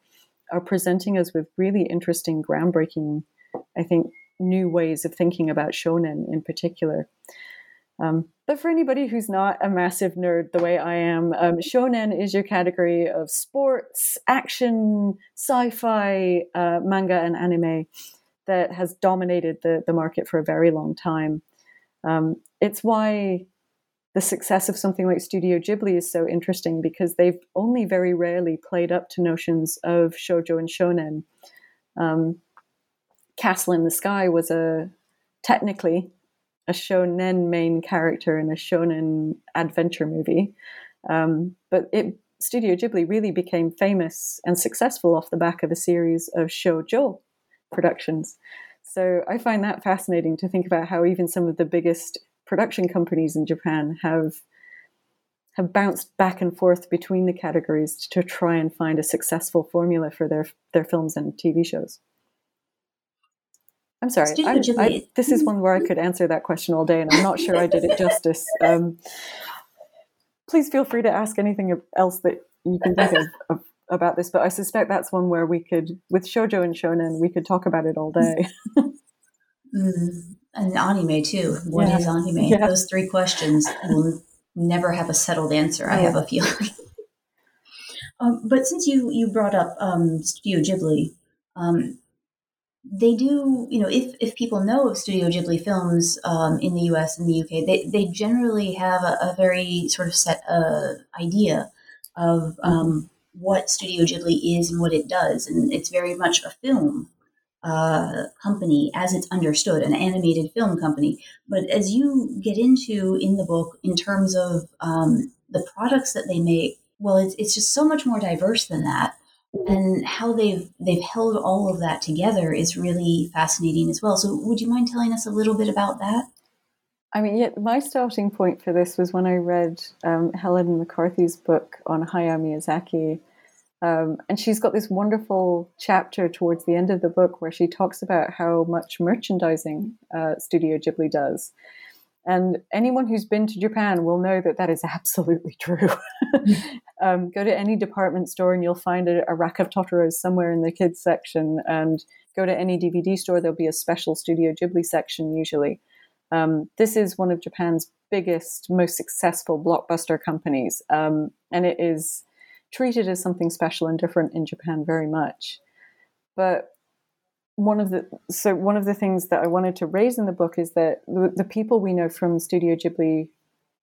Speaker 3: are presenting us with really interesting, groundbreaking, I think, new ways of thinking about shonen in particular. Um, but for anybody who's not a massive nerd the way I am, um, shonen is your category of sports, action, sci-fi, uh, manga, and anime that has dominated the the market for a very long time. Um, it's why the success of something like Studio Ghibli is so interesting because they've only very rarely played up to notions of shojo and shonen. Um, Castle in the Sky was a technically a shonen main character in a shonen adventure movie, um, but it Studio Ghibli really became famous and successful off the back of a series of shojo productions. So I find that fascinating to think about how even some of the biggest production companies in Japan have have bounced back and forth between the categories to try and find a successful formula for their their films and TV shows. I'm sorry. I, I, this is one where I could answer that question all day, and I'm not sure I did it justice. Um, please feel free to ask anything else that you can think of, of, about this, but I suspect that's one where we could, with shojo and shonen, we could talk about it all day.
Speaker 2: mm and anime too. What yeah. is anime? Yeah. Those three questions will never have a settled answer. I have a feeling. um, but since you you brought up um, Studio Ghibli, um, they do you know if if people know of Studio Ghibli films um, in the U.S. and the U.K., they they generally have a, a very sort of set uh, idea of um, what Studio Ghibli is and what it does, and it's very much a film uh, company as it's understood, an animated film company. But as you get into in the book, in terms of um, the products that they make, well, it's, it's just so much more diverse than that. And how they've they've held all of that together is really fascinating as well. So, would you mind telling us a little bit about that?
Speaker 3: I mean, yeah, my starting point for this was when I read um, Helen McCarthy's book on Hayao Miyazaki, um, and she's got this wonderful chapter towards the end of the book where she talks about how much merchandising uh, Studio Ghibli does. And anyone who's been to Japan will know that that is absolutely true. um, go to any department store and you'll find a, a, rack of Totoros somewhere in the kids section. And go to any DVD store, there'll be a special Studio Ghibli section usually. Um, this is one of Japan's biggest, most successful blockbuster companies. Um, and it is treated as something special and different in Japan very much. But one of the so one of the things that I wanted to raise in the book is that the, the people we know from Studio Ghibli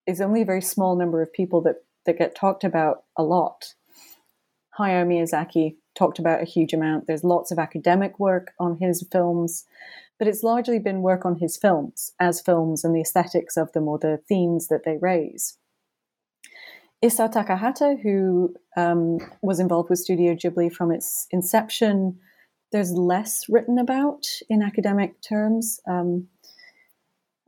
Speaker 3: is only a very small number of people that that get talked about a lot. Hayao Miyazaki talked about a huge amount. There's lots of academic work on his films, but it's largely been work on his films as films and the aesthetics of them or the themes that they raise. Isao Takahata, who um, was involved with Studio Ghibli from its inception, there's less written about in academic terms. Um,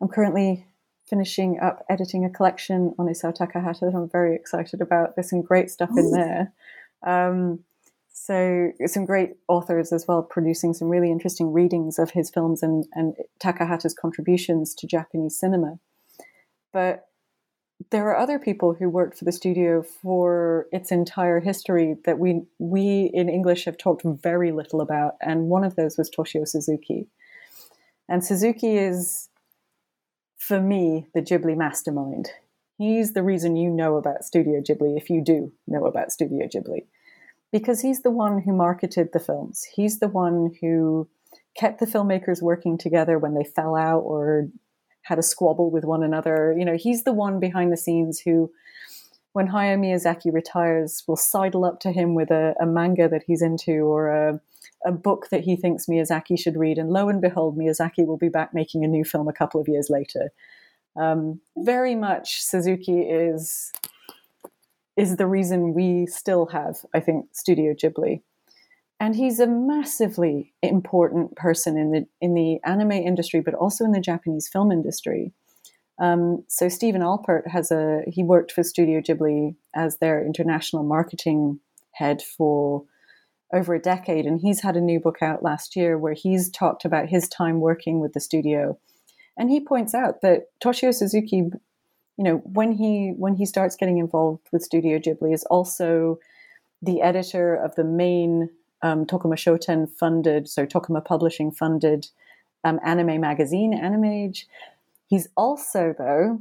Speaker 3: I'm currently finishing up editing a collection on Isao Takahata that I'm very excited about. There's some great stuff in there. Um, so some great authors as well producing some really interesting readings of his films and, and Takahata's contributions to Japanese cinema. But there are other people who worked for the studio for its entire history that we we in English have talked very little about, and one of those was Toshio Suzuki. And Suzuki is, for me, the Ghibli mastermind. He's the reason you know about Studio Ghibli, if you do know about Studio Ghibli, because he's the one who marketed the films. He's the one who kept the filmmakers working together when they fell out or had a squabble with one another. You know, he's the one behind the scenes who, when Hayao Miyazaki retires, will sidle up to him with a, a manga that he's into or a, a book that he thinks Miyazaki should read. And lo and behold, Miyazaki will be back making a new film a couple of years later. Um, very much Suzuki is is the reason we still have, I think, Studio Ghibli and he's a massively important person in the in the anime industry, but also in the Japanese film industry. Um, so Stephen Alpert has a he worked for Studio Ghibli as their international marketing head for over a decade, and he's had a new book out last year where he's talked about his time working with the studio, and he points out that Toshio Suzuki, you know, when he when he starts getting involved with Studio Ghibli, is also the editor of the main um, Tokuma Shoten funded, so Tokuma Publishing funded um, anime magazine, Animage. He's also, though,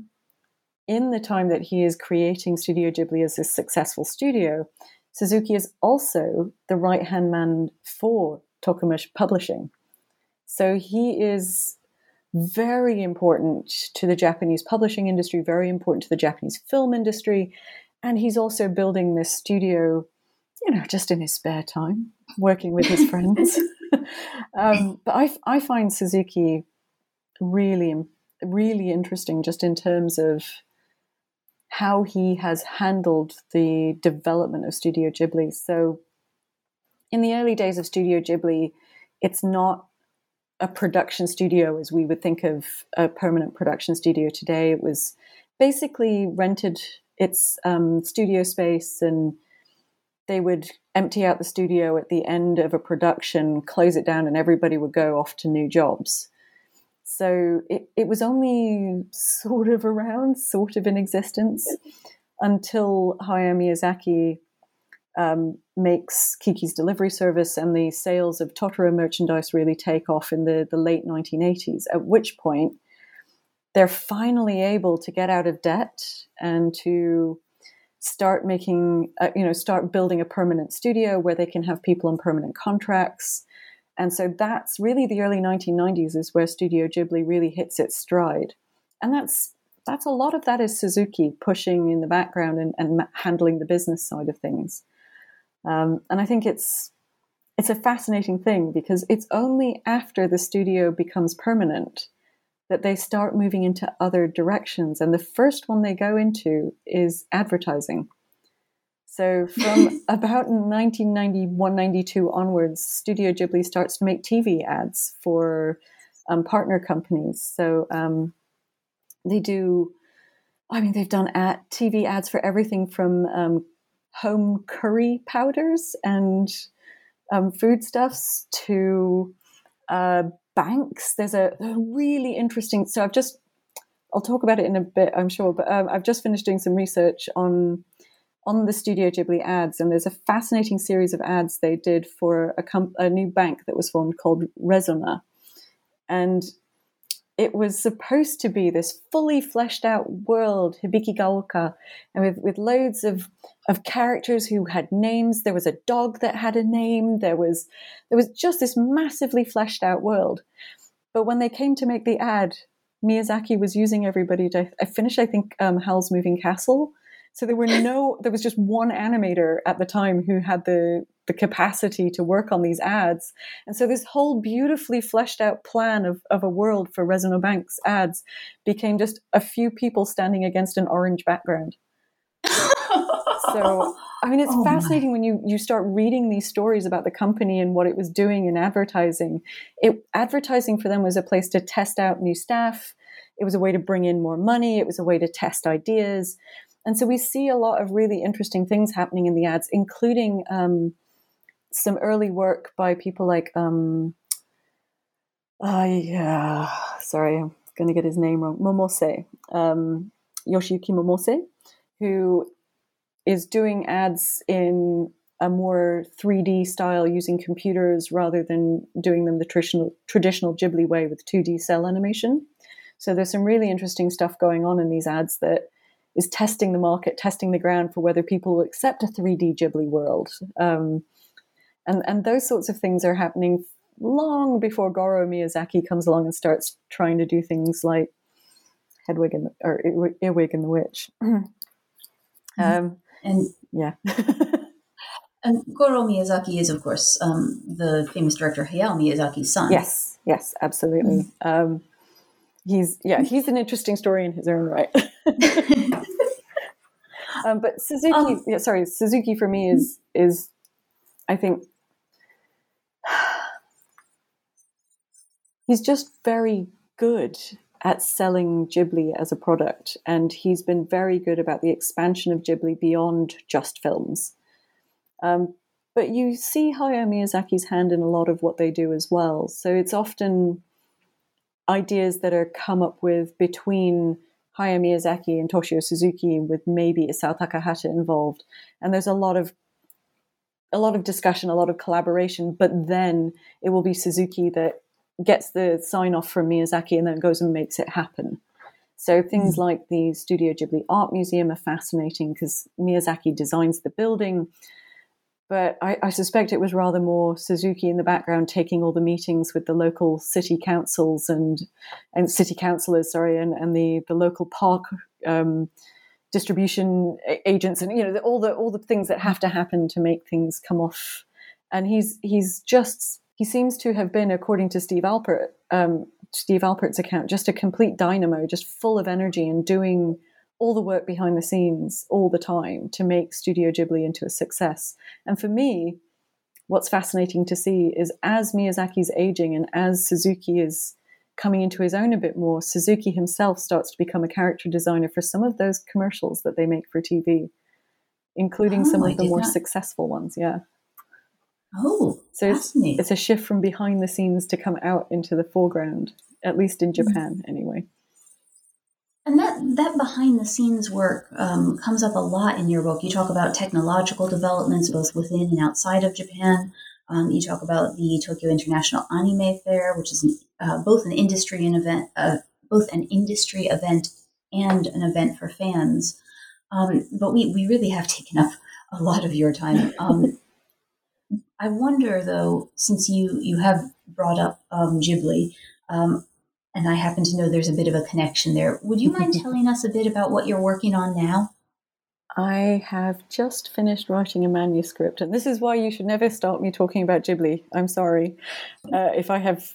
Speaker 3: in the time that he is creating Studio Ghibli as a successful studio, Suzuki is also the right hand man for Tokumash Publishing. So he is very important to the Japanese publishing industry, very important to the Japanese film industry. And he's also building this studio, you know, just in his spare time, working with his friends. um, but I, I find Suzuki really, really interesting just in terms of how he has handled the development of Studio Ghibli. So, in the early days of Studio Ghibli, it's not a production studio as we would think of a permanent production studio today. It was basically rented its um, studio space and they would empty out the studio at the end of a production, close it down, and everybody would go off to new jobs. So it, it was only sort of around, sort of in existence until Hayao Miyazaki um, makes Kiki's delivery service and the sales of Totoro merchandise really take off in the, the late 1980s, at which point they're finally able to get out of debt and to start making, uh, you know, start building a permanent studio where they can have people on permanent contracts. And so that's really the early 1990s is where Studio Ghibli really hits its stride. And that's that's a lot of that is Suzuki pushing in the background and, and handling the business side of things. Um, and I think it's it's a fascinating thing because it's only after the studio becomes permanent that they start moving into other directions. And the first one they go into is advertising. So from about 1991, 92 onwards, Studio Ghibli starts to make TV ads for um, partner companies. So um, they do, I mean, they've done ad, TV ads for everything from um, home curry powders and um, foodstuffs to uh, banks. There's a, a, really interesting. So I've just, I'll talk about it in a bit, I'm sure, but um, I've just finished doing some research on on the Studio Ghibli ads, and there's a fascinating series of ads they did for a, com- a new bank that was formed called Resona, and it was supposed to be this fully fleshed out world, Hibikigaoka, and with, with loads of, of characters who had names. There was a dog that had a name. There was there was just this massively fleshed out world. But when they came to make the ad, Miyazaki was using everybody to I finished, I think, um, Howl's Moving Castle. So there were no there was just one animator at the time who had the the capacity to work on these ads. And so this whole beautifully fleshed out plan of, of a world for Resona Bank's ads became just a few people standing against an orange background. so I mean, it's oh fascinating my. when you you start reading these stories about the company and what it was doing in advertising. It advertising for them was a place to test out new staff. It was a way to bring in more money. It was a way to test ideas. And so we see a lot of really interesting things happening in the ads, including um, some early work by people like um uh, sorry, I'm going to get his name wrong. Momose, um, Yoshiyuki Momose, who is doing ads in a more 3D style using computers rather than doing them the traditional traditional Ghibli way with 2D cel animation. So there's some really interesting stuff going on in these ads that is testing the market, testing the ground for whether people will accept a 3D Ghibli world. Um, and and those sorts of things are happening long before Goro Miyazaki comes along and starts trying to do things like Hedwig and the, or Earwig and the Witch.
Speaker 2: Um, and
Speaker 3: yeah.
Speaker 2: and Goro Miyazaki is, of course, um, the famous director Hayao Miyazaki's son.
Speaker 3: Yes, yes, absolutely. Mm-hmm. Um, he's yeah, he's an interesting story in his own right. um, but Suzuki, um, yeah, sorry, Suzuki for me is is I think he's just very good at selling Ghibli as a product, and he's been very good about the expansion of Ghibli beyond just films. Um, but you see Hayao Miyazaki's hand in a lot of what they do as well. So it's often ideas that are come up with between Hayao Miyazaki and Toshio Suzuki, with maybe Isao Takahata involved. And there's a lot of a lot of discussion, a lot of collaboration, but then it will be Suzuki that gets the sign off from Miyazaki and then goes and makes it happen. So things mm. like the Studio Ghibli Art Museum are fascinating because Miyazaki designs the building, but I, I, suspect it was rather more Suzuki in the background taking all the meetings with the local city councils and and city councillors, sorry, and, and the the local park um, distribution agents, and you know the, all the all the things that have to happen to make things come off. And he's he's just he seems to have been, according to Steve Alpert, um, Steve Alpert's account, just a complete dynamo, just full of energy and doing all the work behind the scenes all the time to make Studio Ghibli into a success. And for me, what's fascinating to see is as Miyazaki's aging and as Suzuki is coming into his own a bit more, Suzuki himself starts to become a character designer for some of those commercials that they make for TV, including oh, some of the more not... successful ones. Yeah.
Speaker 2: Oh, so
Speaker 3: it's, it's, a shift from behind the scenes to come out into the foreground, at least in mm-hmm. Japan, mm-hmm. anyway.
Speaker 2: And that, that behind the scenes work um, comes up a lot in your book. You talk about technological developments both within and outside of Japan. Um, you talk about the Tokyo International Anime Fair, which is uh, both an industry and event, uh, both an industry event and an event for fans. Um, but we, we really have taken up a lot of your time. Um, I wonder, though, since you you have brought up um, Ghibli, um, and I happen to know there's a bit of a connection there. Would you mind telling us a bit about what you're working on now?
Speaker 3: I have just finished writing a manuscript, and this is why you should never start me talking about Ghibli. I'm sorry uh, if I have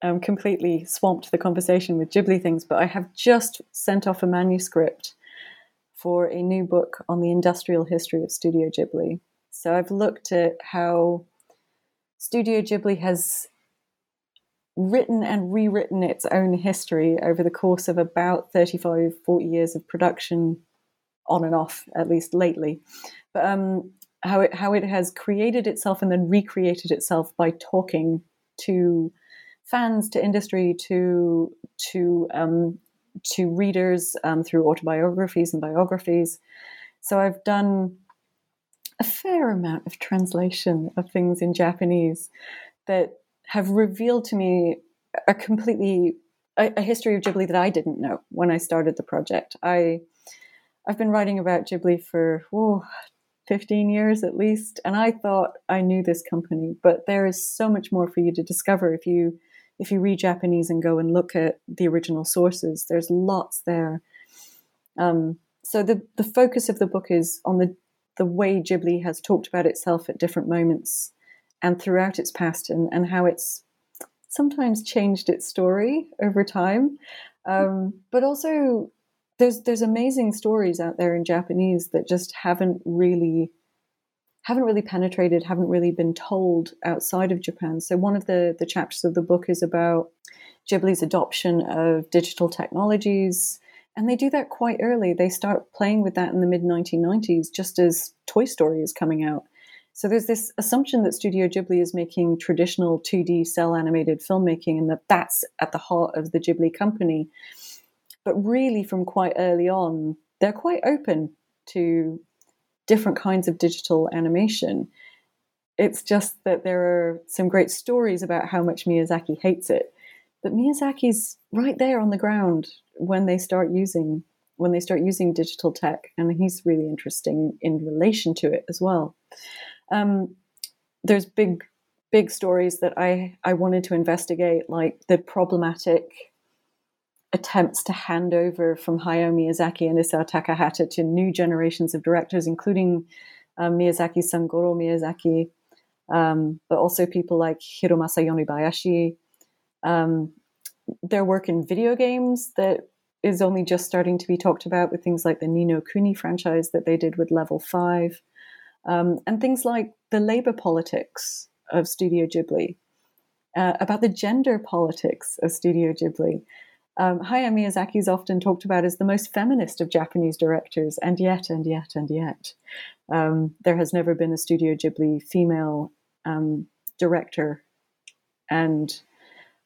Speaker 3: um, completely swamped the conversation with Ghibli things, but I have just sent off a manuscript for a new book on the industrial history of Studio Ghibli. So I've looked at how Studio Ghibli has written and rewritten its own history over the course of about 35, 40 years of production, on and off, at least lately. But um, how it how it has created itself and then recreated itself by talking to fans, to industry, to to um, to readers um, through autobiographies and biographies. So I've done a fair amount of translation of things in Japanese that have revealed to me a completely a, a, history of Ghibli that I didn't know when I started the project. I I've been writing about Ghibli for oh, 15 years at least, and I thought I knew this company, but there is so much more for you to discover if you if you read Japanese and go and look at the original sources. There's lots there. Um, so the the focus of the book is on the the way Ghibli has talked about itself at different moments and throughout its past and, and how it's sometimes changed its story over time. Um, but also there's there's amazing stories out there in Japanese that just haven't really haven't really penetrated, haven't really been told outside of Japan. So one of the the chapters of the book is about Ghibli's adoption of digital technologies. And they do that quite early. They start playing with that in the mid 1990s, just as Toy Story is coming out. So there's this assumption that Studio Ghibli is making traditional 2D cel animated filmmaking and that that's at the heart of the Ghibli company. But really, from quite early on, they're quite open to different kinds of digital animation. It's just that there are some great stories about how much Miyazaki hates it. But Miyazaki's right there on the ground when they start using when they start using digital tech, and he's really interesting in relation to it as well. Um, there's big, big stories that I, I wanted to investigate, like the problematic attempts to hand over from Hayao Miyazaki and Isao Takahata to new generations of directors, including um, Miyazaki's son Goro Miyazaki, um, but also people like Hiromasa Yonebayashi. Um, their work in video games that is only just starting to be talked about with things like the Ni no Kuni franchise that they did with Level 5 um, and things like the labor politics of Studio Ghibli, uh, about the gender politics of Studio Ghibli. Um, Hayao Miyazaki is often talked about as the most feminist of Japanese directors, and yet, and yet, and yet, um, there has never been a Studio Ghibli female um, director, and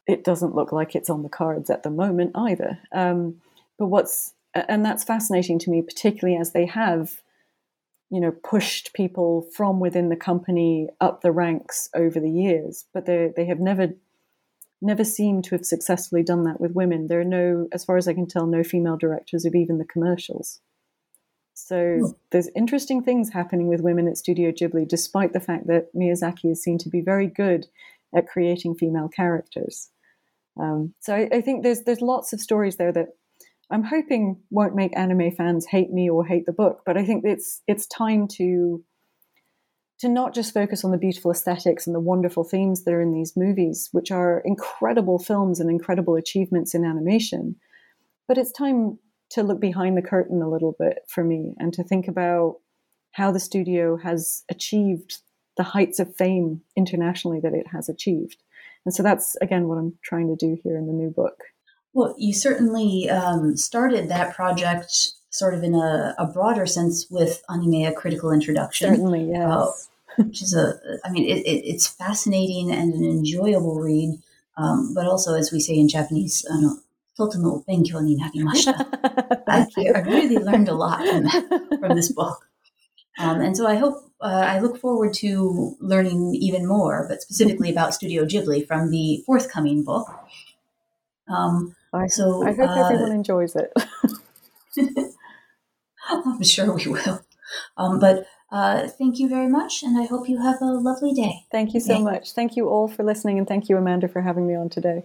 Speaker 3: it doesn't look like it's on the cards at the moment either. Um, but what's and that's fascinating to me, particularly as they have you know, pushed people from within the company up the ranks over the years, but they they have never never seem to have successfully done that with women. There are no, as far as I can tell, no female directors of even the commercials. So hmm. there's interesting things happening with women at Studio Ghibli, despite the fact that Miyazaki is seen to be very good at creating female characters. Um, so I, I, think there's there's lots of stories there that I'm hoping won't make anime fans hate me or hate the book, but I think it's it's time to to not just focus on the beautiful aesthetics and the wonderful themes that are in these movies, which are incredible films and incredible achievements in animation, but it's time to look behind the curtain a little bit for me and to think about how the studio has achieved the heights of fame internationally that it has achieved. And so that's, again, what I'm trying to do here in the new book.
Speaker 2: Well, you certainly um, started that project sort of in a, a, broader sense with anime a critical introduction.
Speaker 3: Certainly, uh, yes. Uh,
Speaker 2: which is a, I mean, it, it, it's fascinating and an enjoyable read, um, but also, as we say in Japanese, uh, Thank you. I really learned a lot from, from this book. Um, and so I hope, uh, I look forward to learning even more, but specifically about Studio Ghibli from the forthcoming book.
Speaker 3: Um, I, so I hope uh, everyone enjoys it.
Speaker 2: I'm sure we will. Um, but uh, thank you very much, and I hope you have a lovely day.
Speaker 3: Thank you so okay. much. Thank you all for listening, and thank you, Amanda, for having me on today.